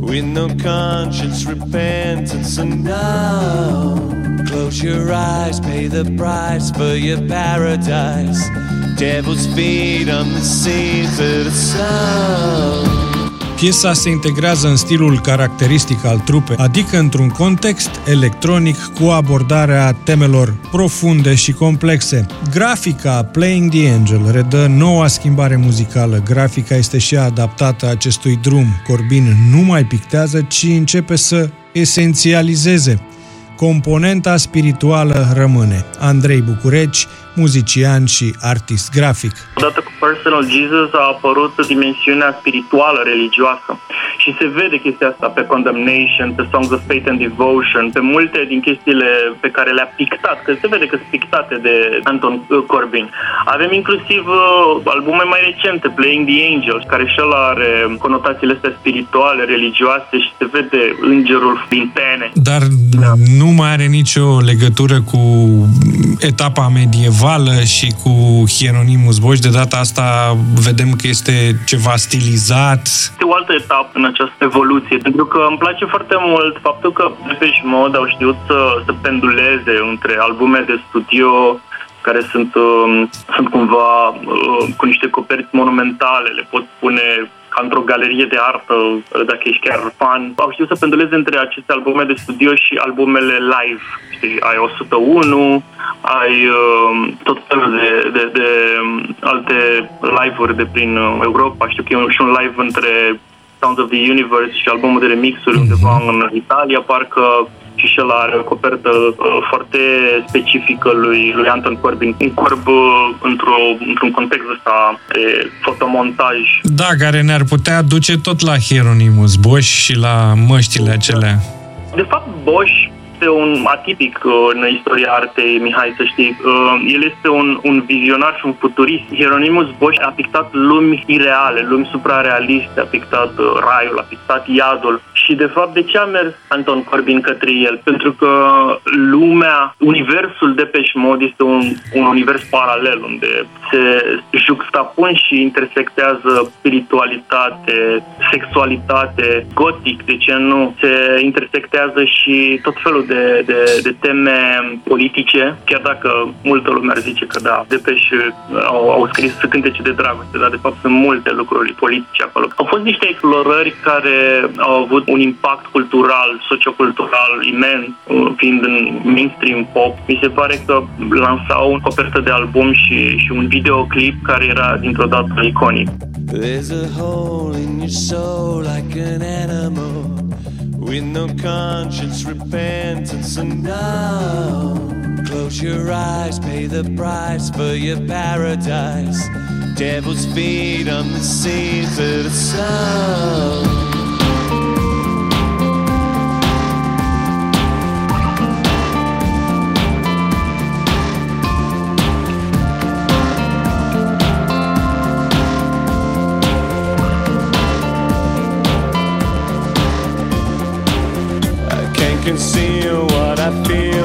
with no conscience, repentance, and now close your eyes, pay the price for your paradise. Devil's feet on the seas of the sound. Piesa se integrează în stilul caracteristic al trupei, adică într-un context electronic cu abordarea temelor profunde și complexe. Grafica Playing the Angel redă noua schimbare muzicală. Grafica este și adaptată acestui drum. Corbin nu mai pictează, ci începe să esențializeze. Componenta spirituală rămâne. Andrei Bucureci, muzician și artist grafic. Odată cu Personal Jesus a apărut dimensiunea spirituală religioasă și se vede chestia asta pe Condemnation, pe Songs of Faith and Devotion, pe multe din chestiile pe care le-a pictat, că se vede că sunt pictate de Anton Corbin. Avem inclusiv uh, albume mai recente, Playing the Angels, care și el are conotațiile astea spirituale, religioase și se vede îngerul din pene. Dar da. nu mai are nicio legătură cu etapa medievală și cu Hieronymus Bosch. De data asta vedem că este ceva stilizat. Este o altă etapă în această evoluție, pentru că îmi place foarte mult faptul că Depeche Mode au știut să, să penduleze între albume de studio care sunt, uh, sunt cumva uh, cu niște coperți monumentale, le pot pune ca într-o galerie de artă, dacă ești chiar fan. Au știut să penduleze între aceste albume de studio și albumele live. Știi, ai 101, ai uh, tot felul de, de, de alte live-uri de prin uh, Europa. Știu că e un, și un live între Sounds of the Universe și albumul de remixuri mm-hmm. undeva în Italia, parcă și și el are o copertă uh, foarte specifică lui, lui Anton Corbin. Un corb uh, într-o, într-un context ăsta de fotomontaj. Da, care ne-ar putea duce tot la Hieronymus Bosch și la măștile acelea. De fapt, Bosch este un atipic uh, în istoria artei, Mihai, să știi. Uh, el este un, un vizionar și un futurist. Hieronymus Bosch a pictat lumi ireale, lumi suprarealiste, a pictat uh, raiul, a pictat iadul. Și, de fapt, de ce a mers Anton Corbin către el? Pentru că lumea, universul de peș Mode este un, un univers paralel, unde se juxtapun și intersectează spiritualitate, sexualitate, gotic, de ce nu? Se intersectează și tot felul de, de, de teme politice, chiar dacă multă lume ar zice că da, Depeș au, au scris cântece de dragoste, dar de fapt sunt multe lucruri politice acolo. Au fost niște explorări care au avut un impact cultural, sociocultural imens, fiind în mainstream pop. Mi se pare că lansau o copertă de album și, și un videoclip care era dintr-o dată iconic. There's a hole in your soul like an animal with no conscience, repentance, and now close your eyes, pay the price for your paradise. Devil's feet on the seas of the sound. Conceal what I feel,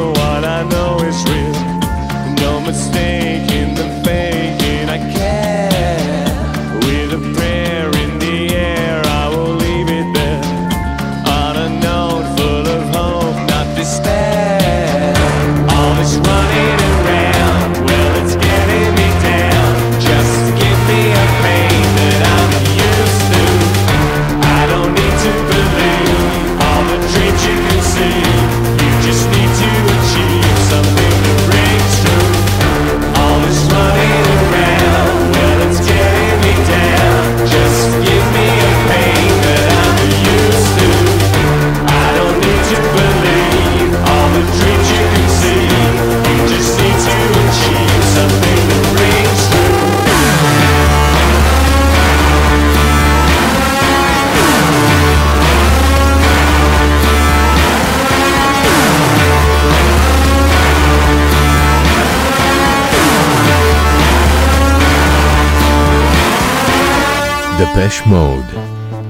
Depeche Mode,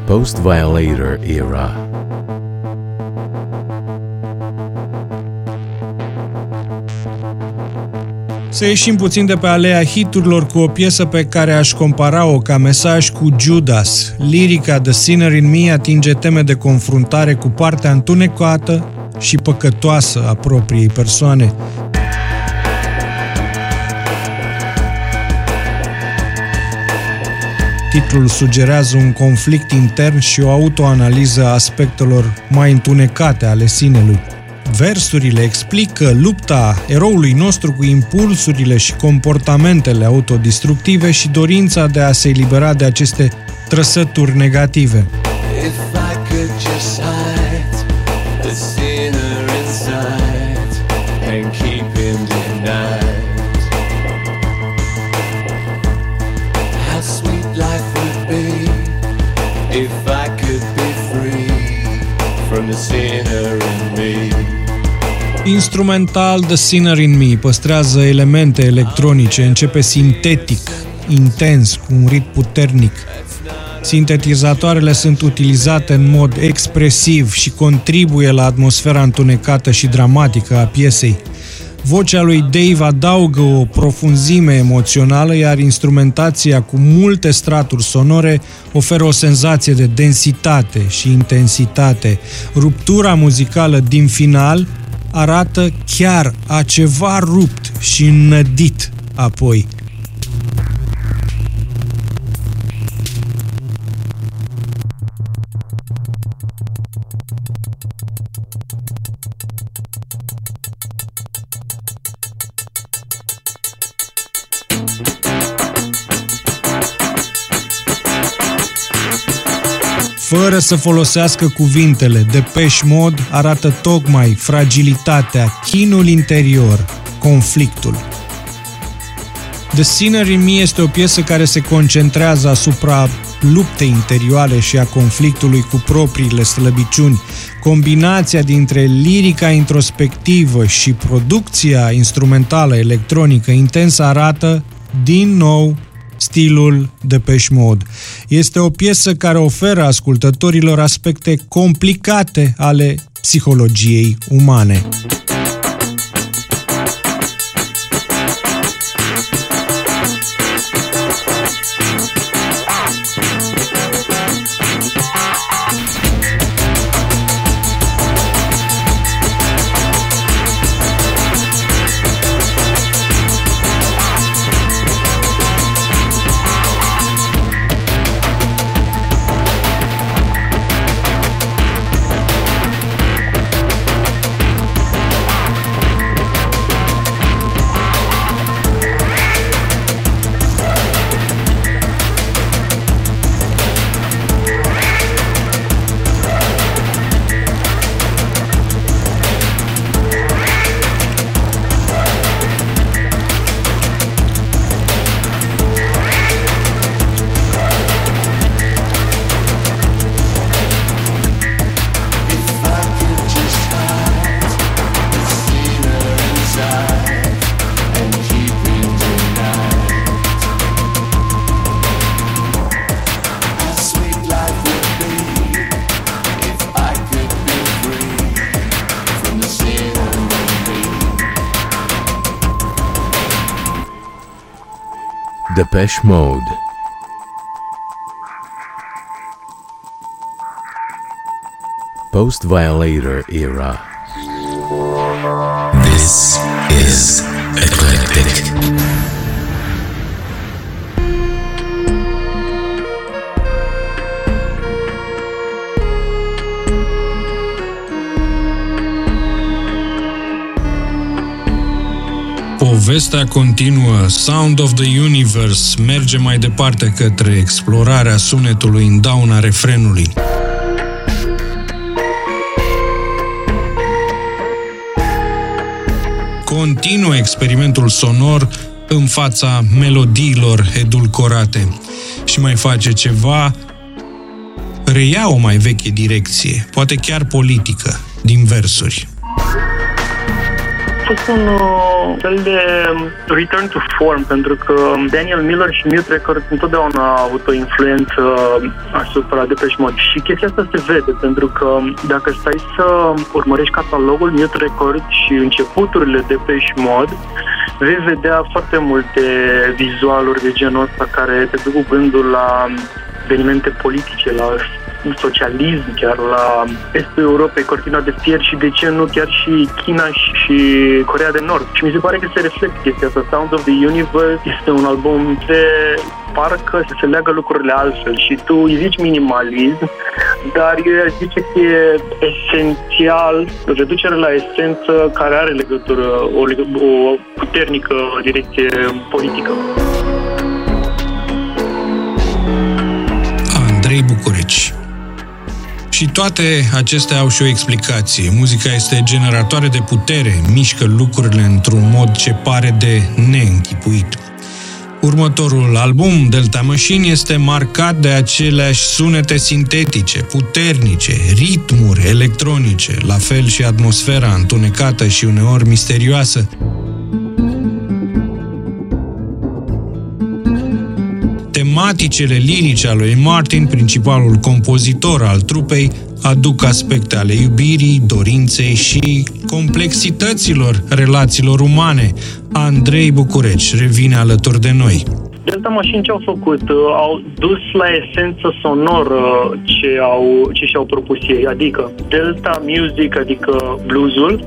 Post Violator Era. Să ieșim puțin de pe alea hiturilor cu o piesă pe care aș compara-o ca mesaj cu Judas. Lirica The Sinner in Me atinge teme de confruntare cu partea întunecată și păcătoasă a propriei persoane. Titlul sugerează un conflict intern și o autoanaliză a aspectelor mai întunecate ale sinelui. Versurile explică lupta eroului nostru cu impulsurile și comportamentele autodistructive și dorința de a se elibera de aceste trăsături negative. Instrumental The Sinner in Me păstrează elemente electronice, începe sintetic, intens, cu un ritm puternic. Sintetizatoarele sunt utilizate în mod expresiv și contribuie la atmosfera întunecată și dramatică a piesei. Vocea lui Dave adaugă o profunzime emoțională, iar instrumentația cu multe straturi sonore oferă o senzație de densitate și intensitate. Ruptura muzicală din final arată chiar a ceva rupt și înnădit apoi. Fără să folosească cuvintele, Depeche Mode arată tocmai fragilitatea, chinul interior, conflictul. The Sinner in Me este o piesă care se concentrează asupra luptei interioare și a conflictului cu propriile slăbiciuni. Combinația dintre lirica introspectivă și producția instrumentală electronică intensă arată, din nou, stilul Depeche Mode. Este o piesă care oferă ascultătorilor aspecte complicate ale psihologiei umane. Depeche Mode. Post Violator Era. This is eclectic. Povestea continuă, Sound of the Universe merge mai departe către explorarea sunetului în dauna refrenului. Continuă experimentul sonor în fața melodiilor edulcorate și mai face ceva, reia o mai veche direcție, poate chiar politică, din versuri. A fost un uh, fel de return to form, pentru că Daniel Miller și Mute Records întotdeauna au avut o influență asupra Depeche Mode. Și chestia asta se vede, pentru că dacă stai să urmărești catalogul Mute Records și începuturile Depeche Mode, vei vedea foarte multe vizualuri de genul ăsta care te duc cu gândul la evenimente politice, la socialism, chiar la estul Europei, cortina de fier și de ce nu chiar și China și Corea de Nord. Și mi se pare că se reflectă chestia asta. Sound of the Universe este un album de parcă să se leagă lucrurile altfel și tu îi zici minimalism, dar eu aș zice că e esențial reducere la esență care are legătură, o, o puternică direcție politică. Andrei Bucureci și toate acestea au și o explicație. Muzica este generatoare de putere, mișcă lucrurile într-un mod ce pare de neînchipuit. Următorul album, Delta Machine, este marcat de aceleași sunete sintetice, puternice, ritmuri electronice, la fel și atmosfera întunecată și uneori misterioasă. Tematicele lirice ale lui Martin, principalul compozitor al trupei, aduc aspecte ale iubirii, dorinței și complexităților relațiilor umane. Andrei Bucureci revine alături de noi. Delta Machine ce au făcut? Uh, Au dus la esență sonoră ce, au, ce și-au propus ei, adică Delta Music, adică bluesul,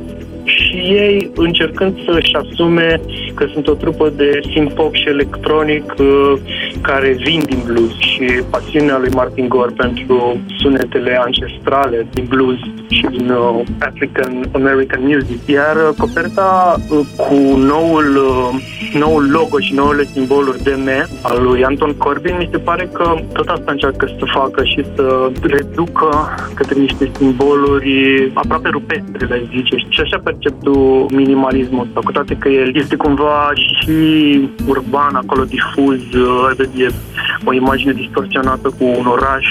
și ei încercând să-și asume că sunt o trupă de synth-pop și electronic uh, care vin din blues și pasiunea lui Martin Gore pentru sunetele ancestrale din blues și din uh, African American music. Iar uh, coperta uh, cu noul, uh, noul logo și noule simboluri DM al lui Anton Corbin, mi se pare că tot asta încearcă să facă și să reducă către niște simboluri aproape rupestre, le zice. Și așa percep tu minimalismul ăsta, cu toate că el este cumva și urban, acolo difuz, uh, e o imagine distorsionată cu un oraș.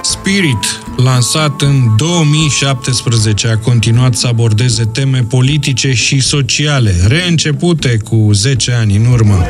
Spirit, lansat în 2017, a continuat să abordeze teme politice și sociale, reîncepute cu 10 ani în urmă.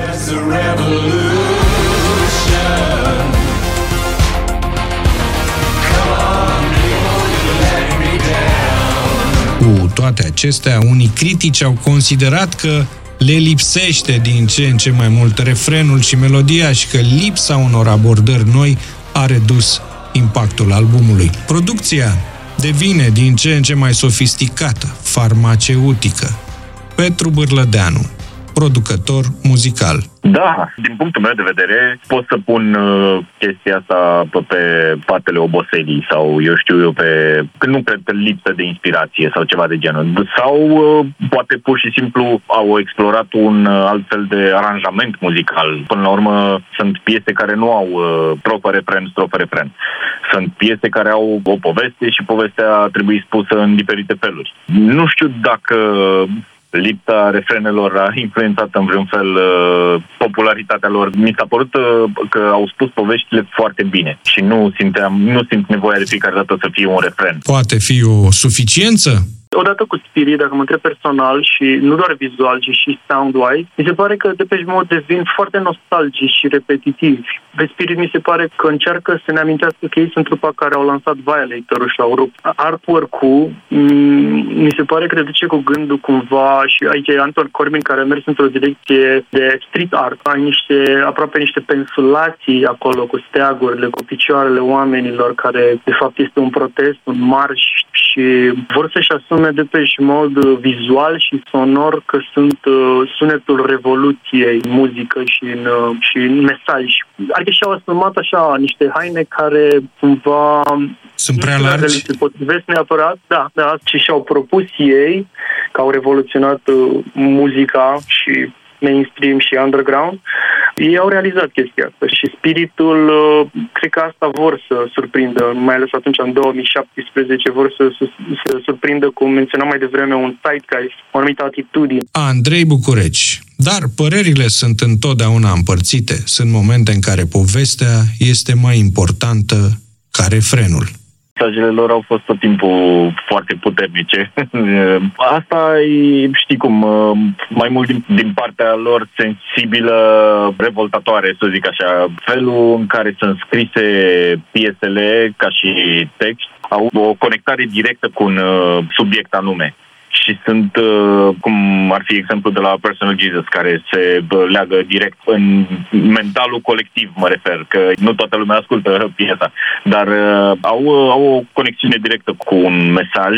Cu toate acestea, unii critici au considerat că le lipsește din ce în ce mai mult refrenul și melodia și că lipsa unor abordări noi a redus impactul albumului. Producția devine din ce în ce mai sofisticată, farmaceutică. Petru Bârlădeanu, producător muzical. Da, din punctul meu de vedere, pot să pun uh, chestia asta pe, pe patele oboselii sau, eu știu eu, pe... Când nu cred că lipsă de inspirație sau ceva de genul. Sau uh, poate pur și simplu au explorat un uh, alt fel de aranjament muzical. Până la urmă, sunt piese care nu au uh, strofă, refren, strofă, refren. Sunt piese care au o poveste și povestea trebuie spusă în diferite feluri. Nu știu dacă lipsa refrenelor a influențat în vreun fel uh, popularitatea lor. Mi s-a părut uh, că au spus poveștile foarte bine și nu simteam, nu simt nevoia de fiecare dată să fie un refren. Poate fi o suficiență? Odată cu Spirit, dacă mă întreb personal și nu doar vizual, ci și sound-wise, mi se pare că Depeche Mode devin foarte nostalgici și repetitivi. Pe Spirit mi se pare că încearcă să ne amintească că ei sunt trupa care au lansat Violator și au rupt. Artwork-ul mm, mi se pare că te duce cu gândul cumva și aici e Anton Corbin care a mers într-o direcție de street art. Ai niște, aproape niște pensulații acolo cu steagurile, cu picioarele oamenilor care de fapt este un protest, un marș și vor să-și asume de pe și mod uh, vizual și sonor că sunt uh, sunetul revoluției în muzică și în, uh, și în mesaj. Adică și-au asumat așa niște haine care cumva Sunt prea nu știu dacă largi? li se potrivesc neapărat, da, da, ce și-au propus ei, că au revoluționat uh, muzica și mainstream și underground, Ei au realizat chestia asta și spiritul, uh, cred că asta vor să surprindă, mai ales atunci în 2017, vor să, să, să surprindă, cum menționam mai devreme, un zeitgeist, o anumită atitudine. Andrei Bucureci. Dar părerile sunt întotdeauna împărțite. Sunt momente în care povestea este mai importantă ca refrenul mesajele lor au fost tot timpul foarte puternice. Asta e, știi cum, mai mult din, din partea lor sensibilă, revoltatoare, să zic așa. Felul în care sunt scrise piesele, ca și text, au o conectare directă cu un uh, subiect anume și sunt, uh, cum ar fi exemplu de la Personal Jesus, care se leagă direct în mentalul colectiv, mă refer, că nu toată lumea ascultă piesa, dar uh, au, uh, au o conexiune directă cu un mesaj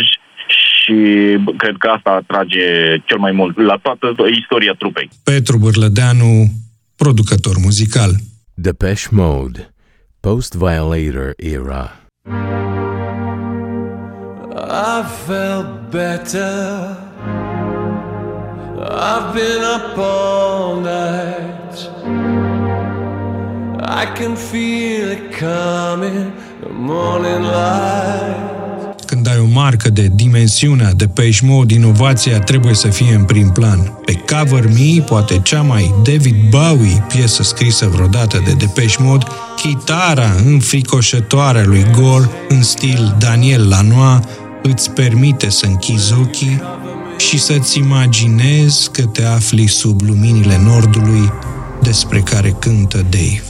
și cred că asta atrage cel mai mult la toată istoria trupei. Petru Bârlădeanu, producător muzical. Depeche Mode, Post-Violator Era. I felt better. I've been up all night. I can feel it coming, the morning light. Când ai o marcă de dimensiunea de Page Mode, inovația trebuie să fie în prim plan. Pe Cover Me, poate cea mai David Bowie piesă scrisă vreodată de Depeche Mode, chitara înfricoșătoare lui Gore în stil Daniel Lanois îți permite să închizi ochii și să-ți imaginezi că te afli sub luminile nordului despre care cântă Dave.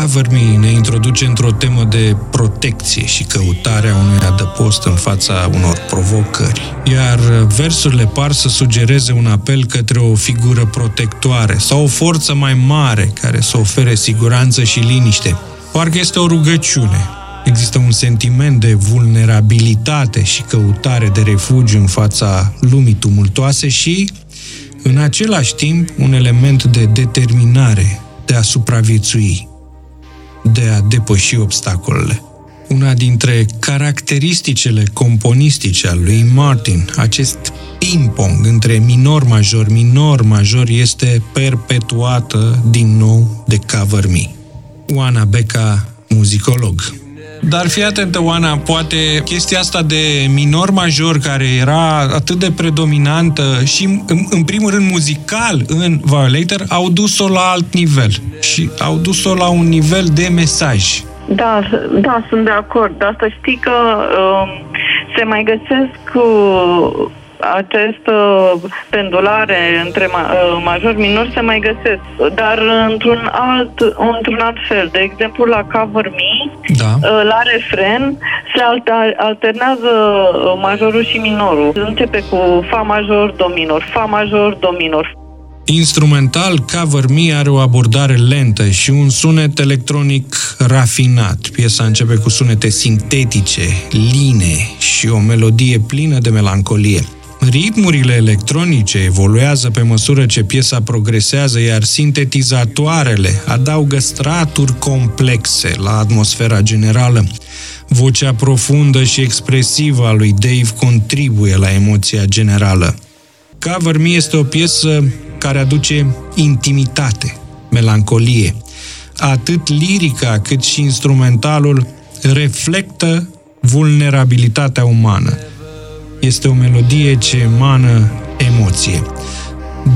Cover Me ne introduce într-o temă de protecție și căutarea unui adăpost în fața unor provocări. Iar versurile par să sugereze un apel către o figură protectoare sau o forță mai mare care să ofere siguranță și liniște. Parcă este o rugăciune. Există un sentiment de vulnerabilitate și căutare de refugiu în fața lumii tumultoase și, în același timp, un element de determinare de a supraviețui de a depăși obstacolele. Una dintre caracteristicile componistice al lui Martin, acest ping-pong între minor-major, minor-major, este perpetuată din nou de Cover Me. Oana Beca, muzicolog. Dar fii atentă, Oana, poate chestia asta de minor-major care era atât de predominantă și, în, în primul rând, muzical în Violator, au dus-o la alt nivel și au dus-o la un nivel de mesaj. Da, da, sunt de acord. Dar să știi că uh, se mai găsesc uh, această pendulare între uh, major-minor se mai găsesc, dar într-un alt, într-un alt fel. De exemplu, la Cover Me, da. Uh, la refren, se alternează uh, majorul și minorul. Începe cu Fa major, Do minor, Fa major, Do minor. Instrumental, Cover Me are o abordare lentă și un sunet electronic rafinat. Piesa începe cu sunete sintetice, line și o melodie plină de melancolie. Ritmurile electronice evoluează pe măsură ce piesa progresează, iar sintetizatoarele adaugă straturi complexe la atmosfera generală. Vocea profundă și expresivă a lui Dave contribuie la emoția generală. Cover Me este o piesă care aduce intimitate, melancolie. Atât lirica cât și instrumentalul reflectă vulnerabilitatea umană este o melodie ce emană emoție.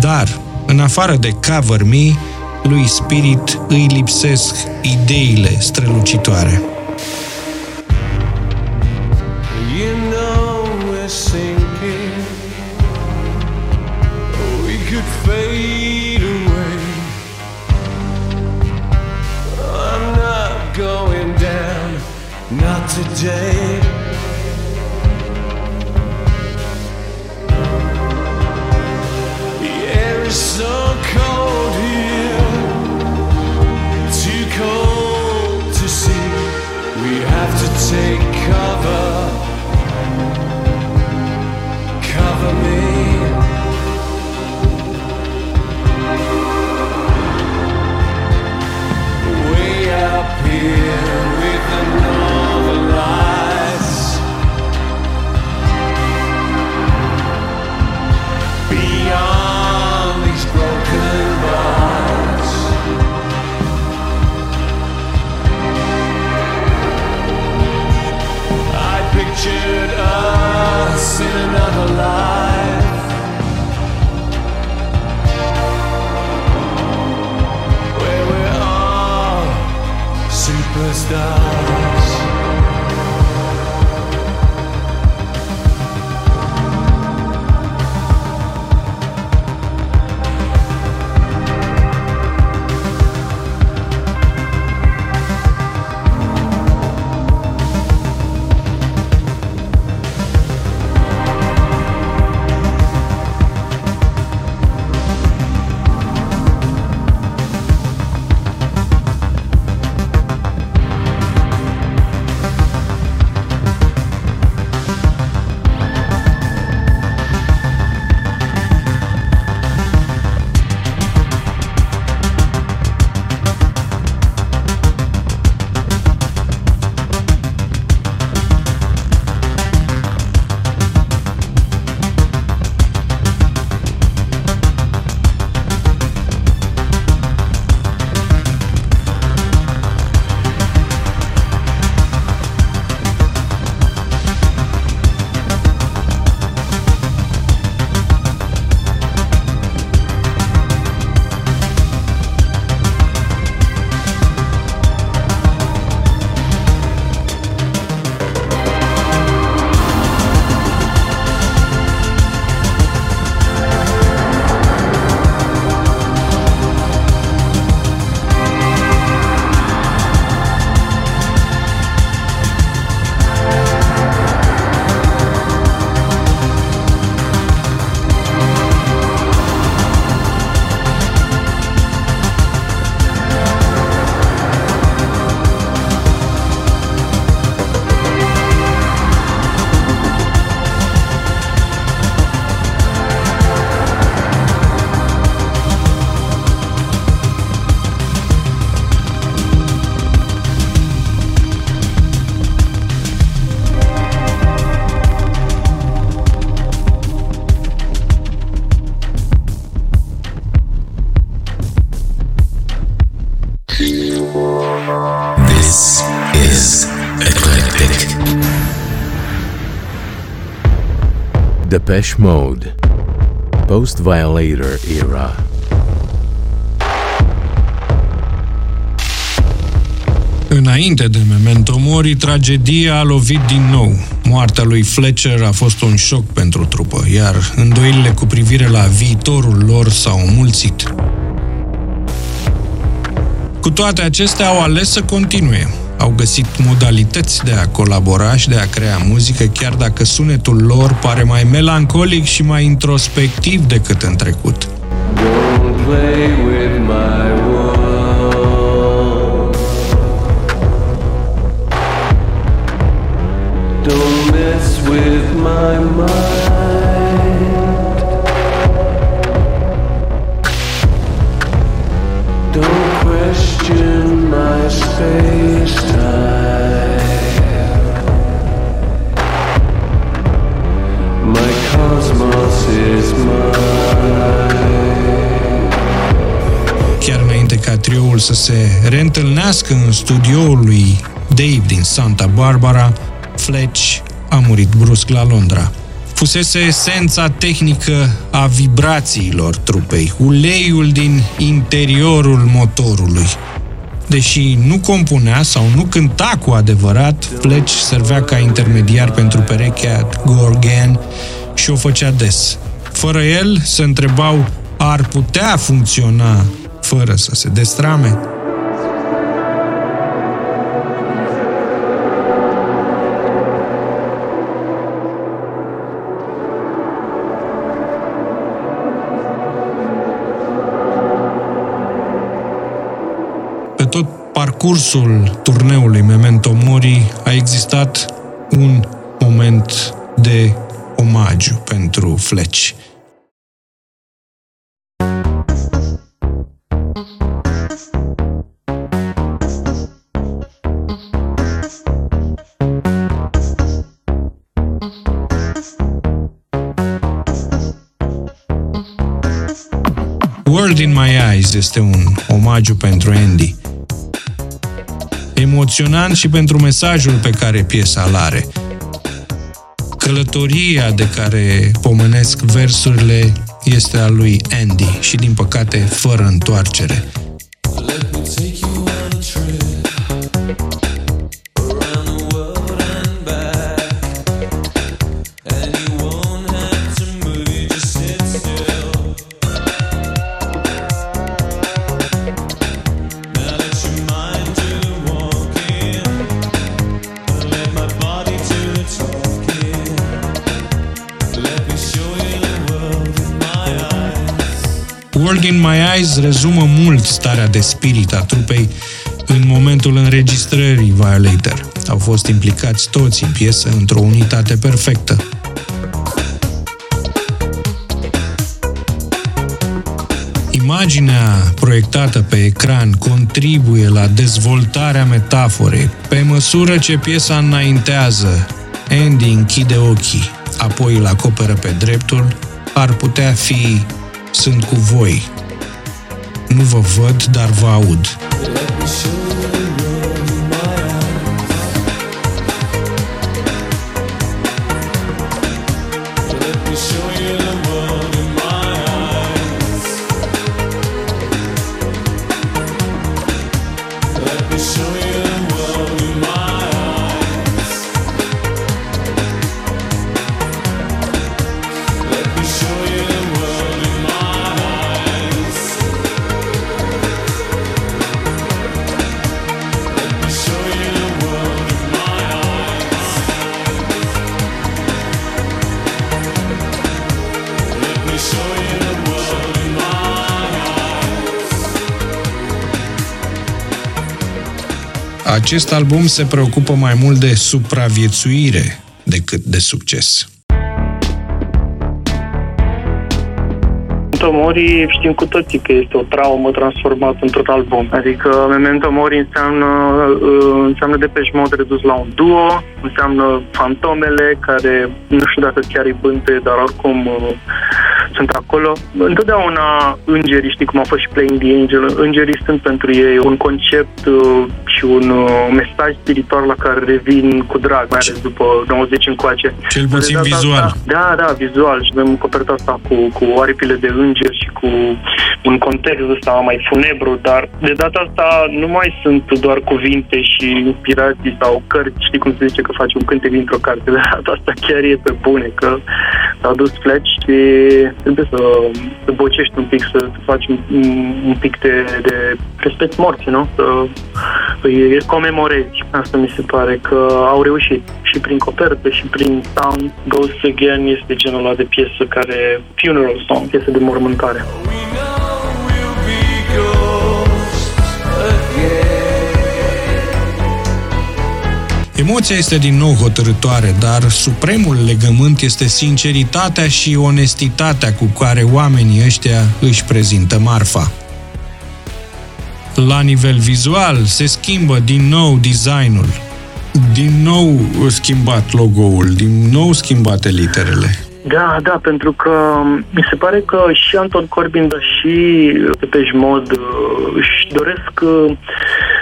Dar, în afară de Cover Me, lui Spirit îi lipsesc ideile strălucitoare. today stars. Depeche Mode. Post Violator era. Înainte de Memento Mori, tragedia a lovit din nou. Moartea lui Fletcher a fost un șoc pentru trupă, iar îndoielile cu privire la viitorul lor s-au mulțit. Cu toate acestea, au ales să continue. Au găsit modalități de a colabora și de a crea muzică, chiar dacă sunetul lor pare mai melancolic și mai introspectiv decât în trecut. Don't play with my world. Don't mess with my mind. Don't question my space Chiar înainte ca trioul să se reîntâlnească în studioul lui Dave din Santa Barbara, Fletch a murit brusc la Londra. Fusese esența tehnică a vibrațiilor trupei, uleiul din interiorul motorului. Deși nu compunea sau nu cânta cu adevărat, Fletch servea ca intermediar pentru perechea Gorgan și o făcea des. Fără el, se întrebau, ar putea funcționa fără să se destrame? Pe tot parcursul turneului Memento Mori a existat un moment de omagiu pentru Fletch. World in My Eyes este un omagiu pentru Andy. Emoționant și pentru mesajul pe care piesa îl are. Călătoria de care pomenesc versurile este a lui Andy și, din păcate, fără întoarcere. In My Eyes rezumă mult starea de spirit a trupei în momentul înregistrării Violator. Au fost implicați toți în piesă într-o unitate perfectă. Imaginea proiectată pe ecran contribuie la dezvoltarea metaforei. Pe măsură ce piesa înaintează, Andy închide ochii, apoi îl acoperă pe dreptul, ar putea fi Sunt cu voi. Nu vă văd, dar vă aud. Acest album se preocupă mai mult de supraviețuire decât de succes. Memento Mori știm cu toții că este o traumă transformată într-un album. Adică Memento Mori înseamnă, uh, înseamnă Depeche Mode redus la un duo, înseamnă fantomele care nu știu dacă chiar îi bânte, dar oricum uh, sunt acolo. Întotdeauna îngerii, știi cum a fost și Playing the Angel, îngerii sunt pentru ei un concept uh, și un mesaj spiritual la care revin cu drag, mai ales după 90 încoace. Cel puțin vizual. Asta, da, da, vizual. Și avem coperta asta cu, cu aripile de înger și cu un context ăsta mai funebru, dar de data asta nu mai sunt doar cuvinte și inspirații sau cărți, știi cum se zice că faci un cântec dintr-o carte, de data asta chiar e pe bune, că s-au dus fleci și trebuie să, să bocești un pic, să, să faci un, un pic de, de respect morții, nu? Să îi comemorezi. Asta mi se pare că au reușit și prin copertă și prin sound. Ghost Again este genul ăla de piesă care, funeral song, piesă de mormântare. Emoția este din nou hotărătoare, dar supremul legământ este sinceritatea și onestitatea cu care oamenii ăștia își prezintă marfa. La nivel vizual se schimbă din nou designul, din nou schimbat logo-ul, din nou schimbate literele. Da, da, pentru că mi se pare că și Anton Corbin, dar și Pepeș Mod uh, își doresc, uh,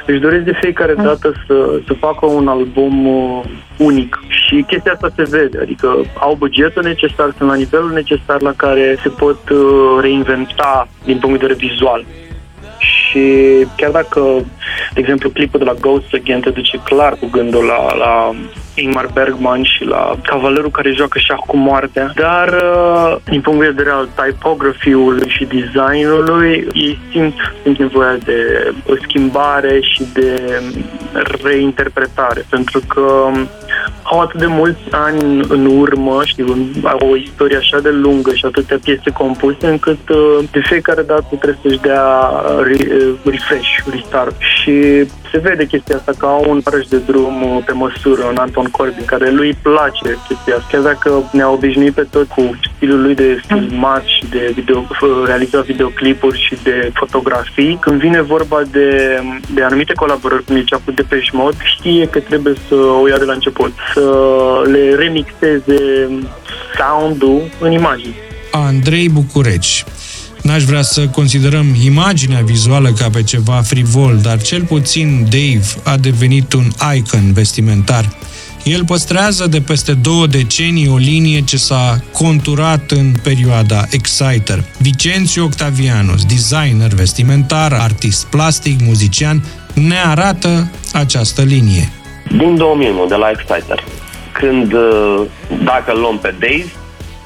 își doresc de fiecare dată să, să facă un album uh, unic și chestia asta se vede, adică au bugetul necesar, sunt la nivelul necesar la care se pot reinventa din punct de vedere vizual. Și chiar dacă, de exemplu, clipul de la Ghost Again te duce clar cu gândul la, la Ingmar Bergman și la cavalerul care joacă șah cu moartea, dar uh, din punct de vedere al typography-ului și designului, ei simt, simt nevoia de o schimbare și de reinterpretare, pentru că au atât de mulți ani în urmă, știu, au o istorie așa de lungă și atâtea piese compuse, încât uh, de fiecare dată trebuie să-și dea refresh, restart. Și se vede chestia asta că au un parăș de drum pe măsură în Anton Corbin, care lui place chestia asta. Chiar dacă ne-a obișnuit pe tot cu stilul lui de filmat și de video, realizat videoclipuri și de fotografii, când vine vorba de, de anumite colaborări, cum zicea cu Depeche Mode, știe că trebuie să o ia de la început, să le remixeze sound-ul în imagini. Andrei Bucureci N-aș vrea să considerăm imaginea vizuală ca pe ceva frivol, dar cel puțin Dave a devenit un icon vestimentar. El păstrează de peste două decenii o linie ce s-a conturat în perioada Exciter. Vicențiu Octavianus, designer vestimentar, artist plastic, muzician, ne arată această linie. Din 2001, de la Exciter, când, uh, dacă îl luăm pe Dave,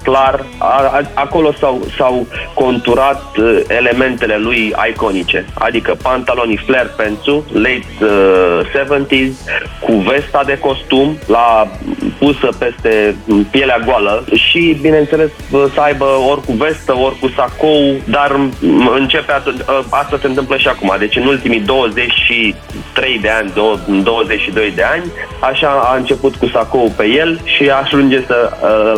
clar, a, a, acolo s-au, s-au conturat uh, elementele lui iconice, adică pantalonii flare pants late uh, 70s, cu vesta de costum la pusă peste pielea goală și, bineînțeles, să aibă ori cu vestă, ori cu sacou, dar începe at- asta se întâmplă și acum. Deci în ultimii 23 de ani, 22 de ani, așa a început cu sacou pe el și ajunge să,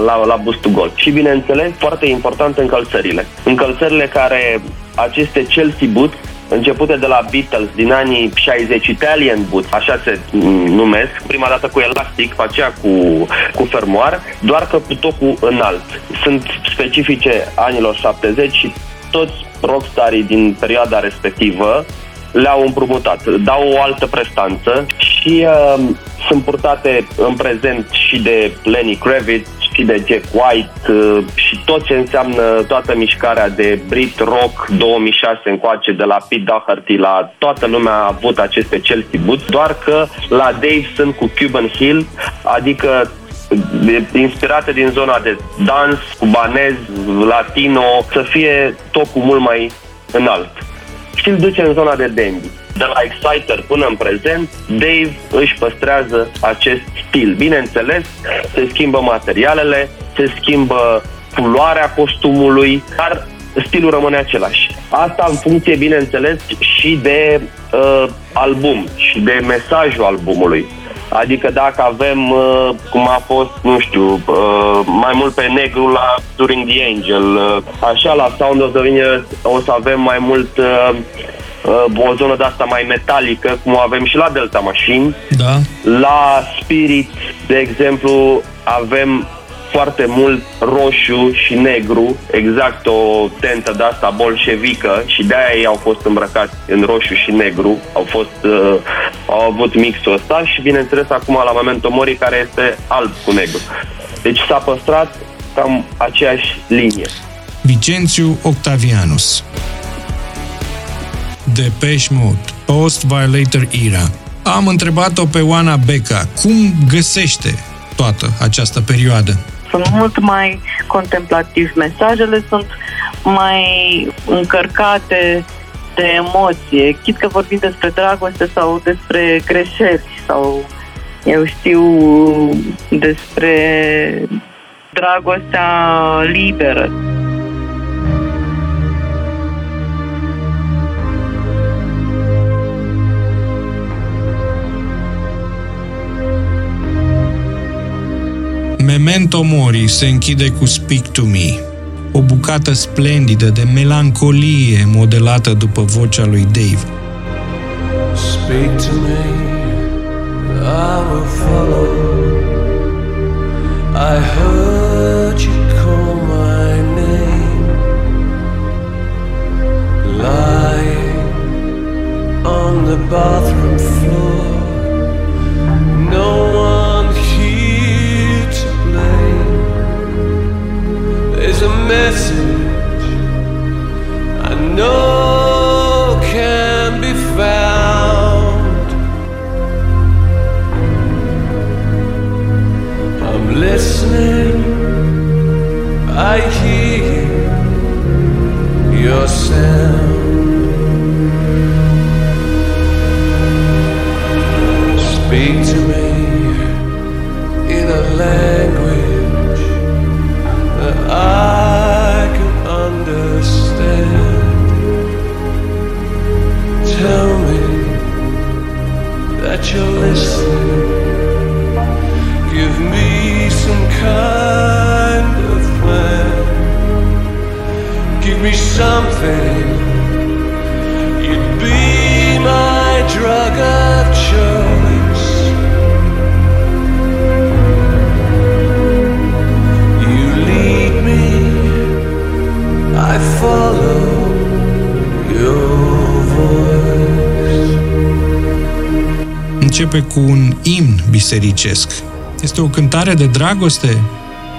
la, la bustul gol. Și, bineînțeles, foarte important încălțările. Încălțările care aceste Chelsea boots începute de la Beatles din anii 60, Italian Boots, așa se numesc, prima dată cu elastic, pe aceea cu, cu fermoar, doar că tot cu înalt. Sunt specifice anilor 70 și toți rockstarii din perioada respectivă le-au împrumutat, dau o altă prestanță și uh, sunt purtate în prezent și de Lenny Kravitz, și de Jack White uh, și tot ce înseamnă toată mișcarea de Brit Rock 2006 încoace, de la Pete Doherty la toată lumea a avut aceste Chelsea Boots, doar că la Dave sunt cu Cuban Hill, adică inspirate din zona de dans, cubanez, latino, să fie tocul mult mai înalt. Și îl duce în zona de dandy de la Exciter până în prezent, Dave își păstrează acest stil. Bineînțeles, se schimbă materialele, se schimbă culoarea costumului, dar stilul rămâne același. Asta în funcție, bineînțeles, și de uh, album și de mesajul albumului. Adică dacă avem, uh, cum a fost, nu știu, uh, mai mult pe negru la During the Angel, uh, așa la Sound of the Vineyard o să avem mai mult uh, uh, o zonă de asta mai metalică, cum o avem și la Delta Machine. Da. La Spirit, de exemplu, avem foarte mult roșu și negru, exact o tentă de asta bolșevică și de-aia ei au fost îmbrăcați în roșu și negru, au fost uh, au avut mixul ăsta și bineînțeles acum la Memento Mori care este alb cu negru. Deci s-a păstrat cam aceeași linie. Vicențiu Octavianus Depeche Mode, Post-Violator Era. Am întrebat-o pe Oana Beca cum găsește toată această perioadă. Sunt mult mai contemplativi, mesajele sunt mai încărcate de emoție, chit că vorbim despre dragoste sau despre greșeli sau eu știu despre dragostea liberă. Memento Mori se închide cu Speak to Me, o bucată splendidă de melancolie modelată după vocea lui Dave. Speak to me, I will follow. Bisericesc. Este o cântare de dragoste?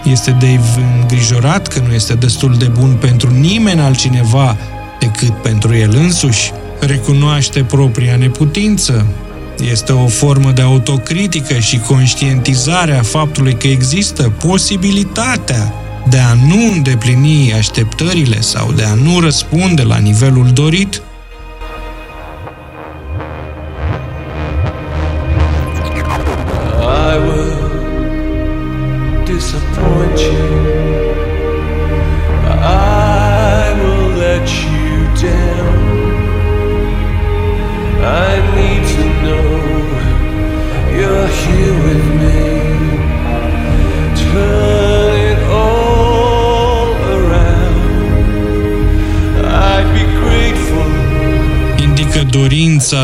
Este Dave îngrijorat că nu este destul de bun pentru nimeni altcineva decât pentru el însuși? Recunoaște propria neputință? Este o formă de autocritică și conștientizare a faptului că există posibilitatea de a nu îndeplini așteptările sau de a nu răspunde la nivelul dorit?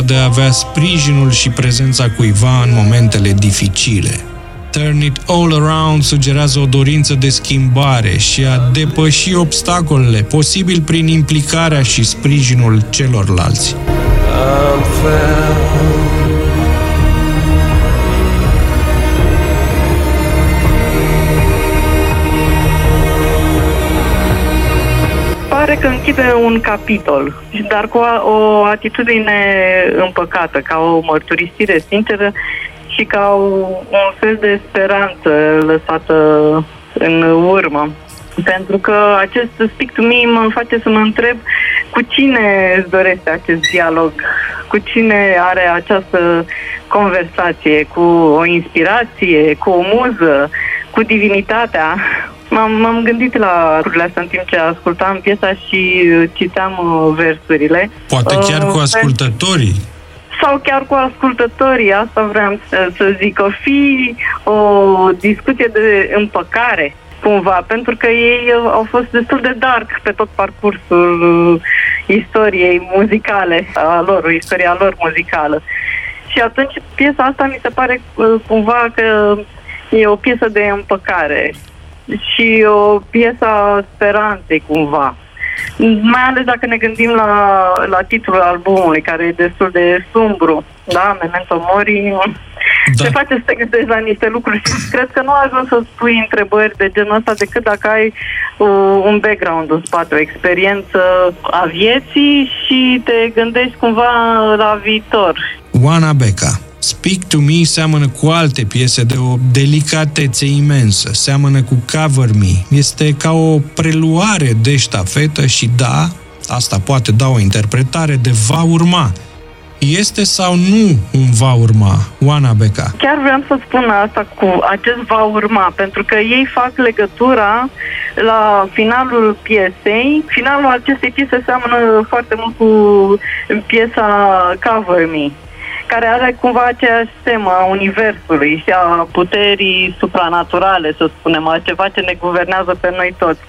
Dorința de a avea sprijinul și prezența cuiva în momentele dificile. Turn it all around sugerează o dorință de schimbare și a depăși obstacolele, posibil prin implicarea și sprijinul celorlalți. I'm found. Că închide un capitol, dar cu a- o atitudine împăcată, ca o mărturisire sinceră și ca o- un fel de speranță lăsată în urmă. Pentru că acest Speak to Me mă face să mă întreb cu cine îți dorește acest dialog, cu cine are această conversație, cu o inspirație, cu o muză, cu divinitatea. M-am, m-am gândit la lucrurile astea în timp ce ascultam piesa și uh, citeam uh, versurile. Poate chiar Uh, cu ascultătorii. sau chiar cu ascultătorii, asta vreau să, să zic, o fi o discuție de împăcare cumva, pentru că ei uh, au fost destul de dark pe tot parcursul uh, istoriei muzicale a lor, istoria lor muzicală. Și atunci piesa asta mi se pare uh, cumva că e o piesă de împăcare și o piesă a speranței cumva. Mai ales dacă ne gândim la, la titlul albumului, care e destul de sumbru, da? Memento Mori. Da. Te face să te gândești la niște lucruri și cred că nu ajungi să spui întrebări de genul ăsta decât dacă ai uh, un background în spate, o experiență a vieții și te gândești cumva la viitor. Oana Beca. Speak to Me seamănă cu alte piese de o delicatețe imensă, seamănă cu Cover Me. Este ca o preluare de ștafetă și da, asta poate da o interpretare de va urma. Este sau nu un va urma, Oana Beca? Chiar vreau să spun asta cu acest va urma, pentru că ei fac legătura la finalul piesei. Finalul acestei piese seamănă foarte mult cu piesa Cover Me care are cumva aceeași temă a universului și a puterii supranaturale, să spunem, a ceva ce ne guvernează pe noi toți.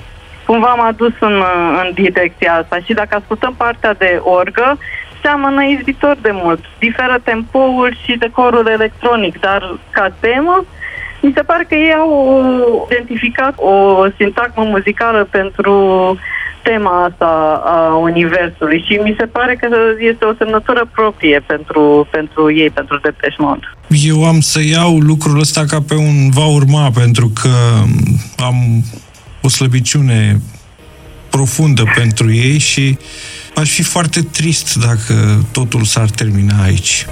Cumva m-a dus în, în direcția asta și dacă ascultăm partea de orgă, seamănă izbitor de mult. Diferă tempoul și decorul electronic, dar ca temă, mi se pare că ei au identificat o sintagmă muzicală pentru tema asta a universului și mi se pare că este o semnătură proprie pentru, pentru ei, pentru Depeche Mode. Eu am să iau lucrul ăsta ca pe un va urma, pentru că am o slăbiciune profundă pentru ei și aș fi foarte trist dacă totul s-ar termina aici.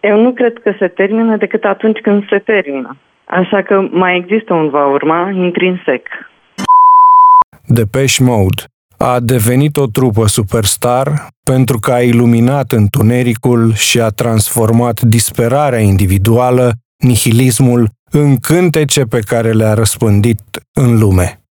Eu nu cred că se termină decât atunci când se termină. Așa că mai există un va urma intrinsec. Depeche Mode a devenit o trupă superstar pentru că a iluminat întunericul și a transformat disperarea individuală, nihilismul, în cântece pe care le-a răspândit în lume.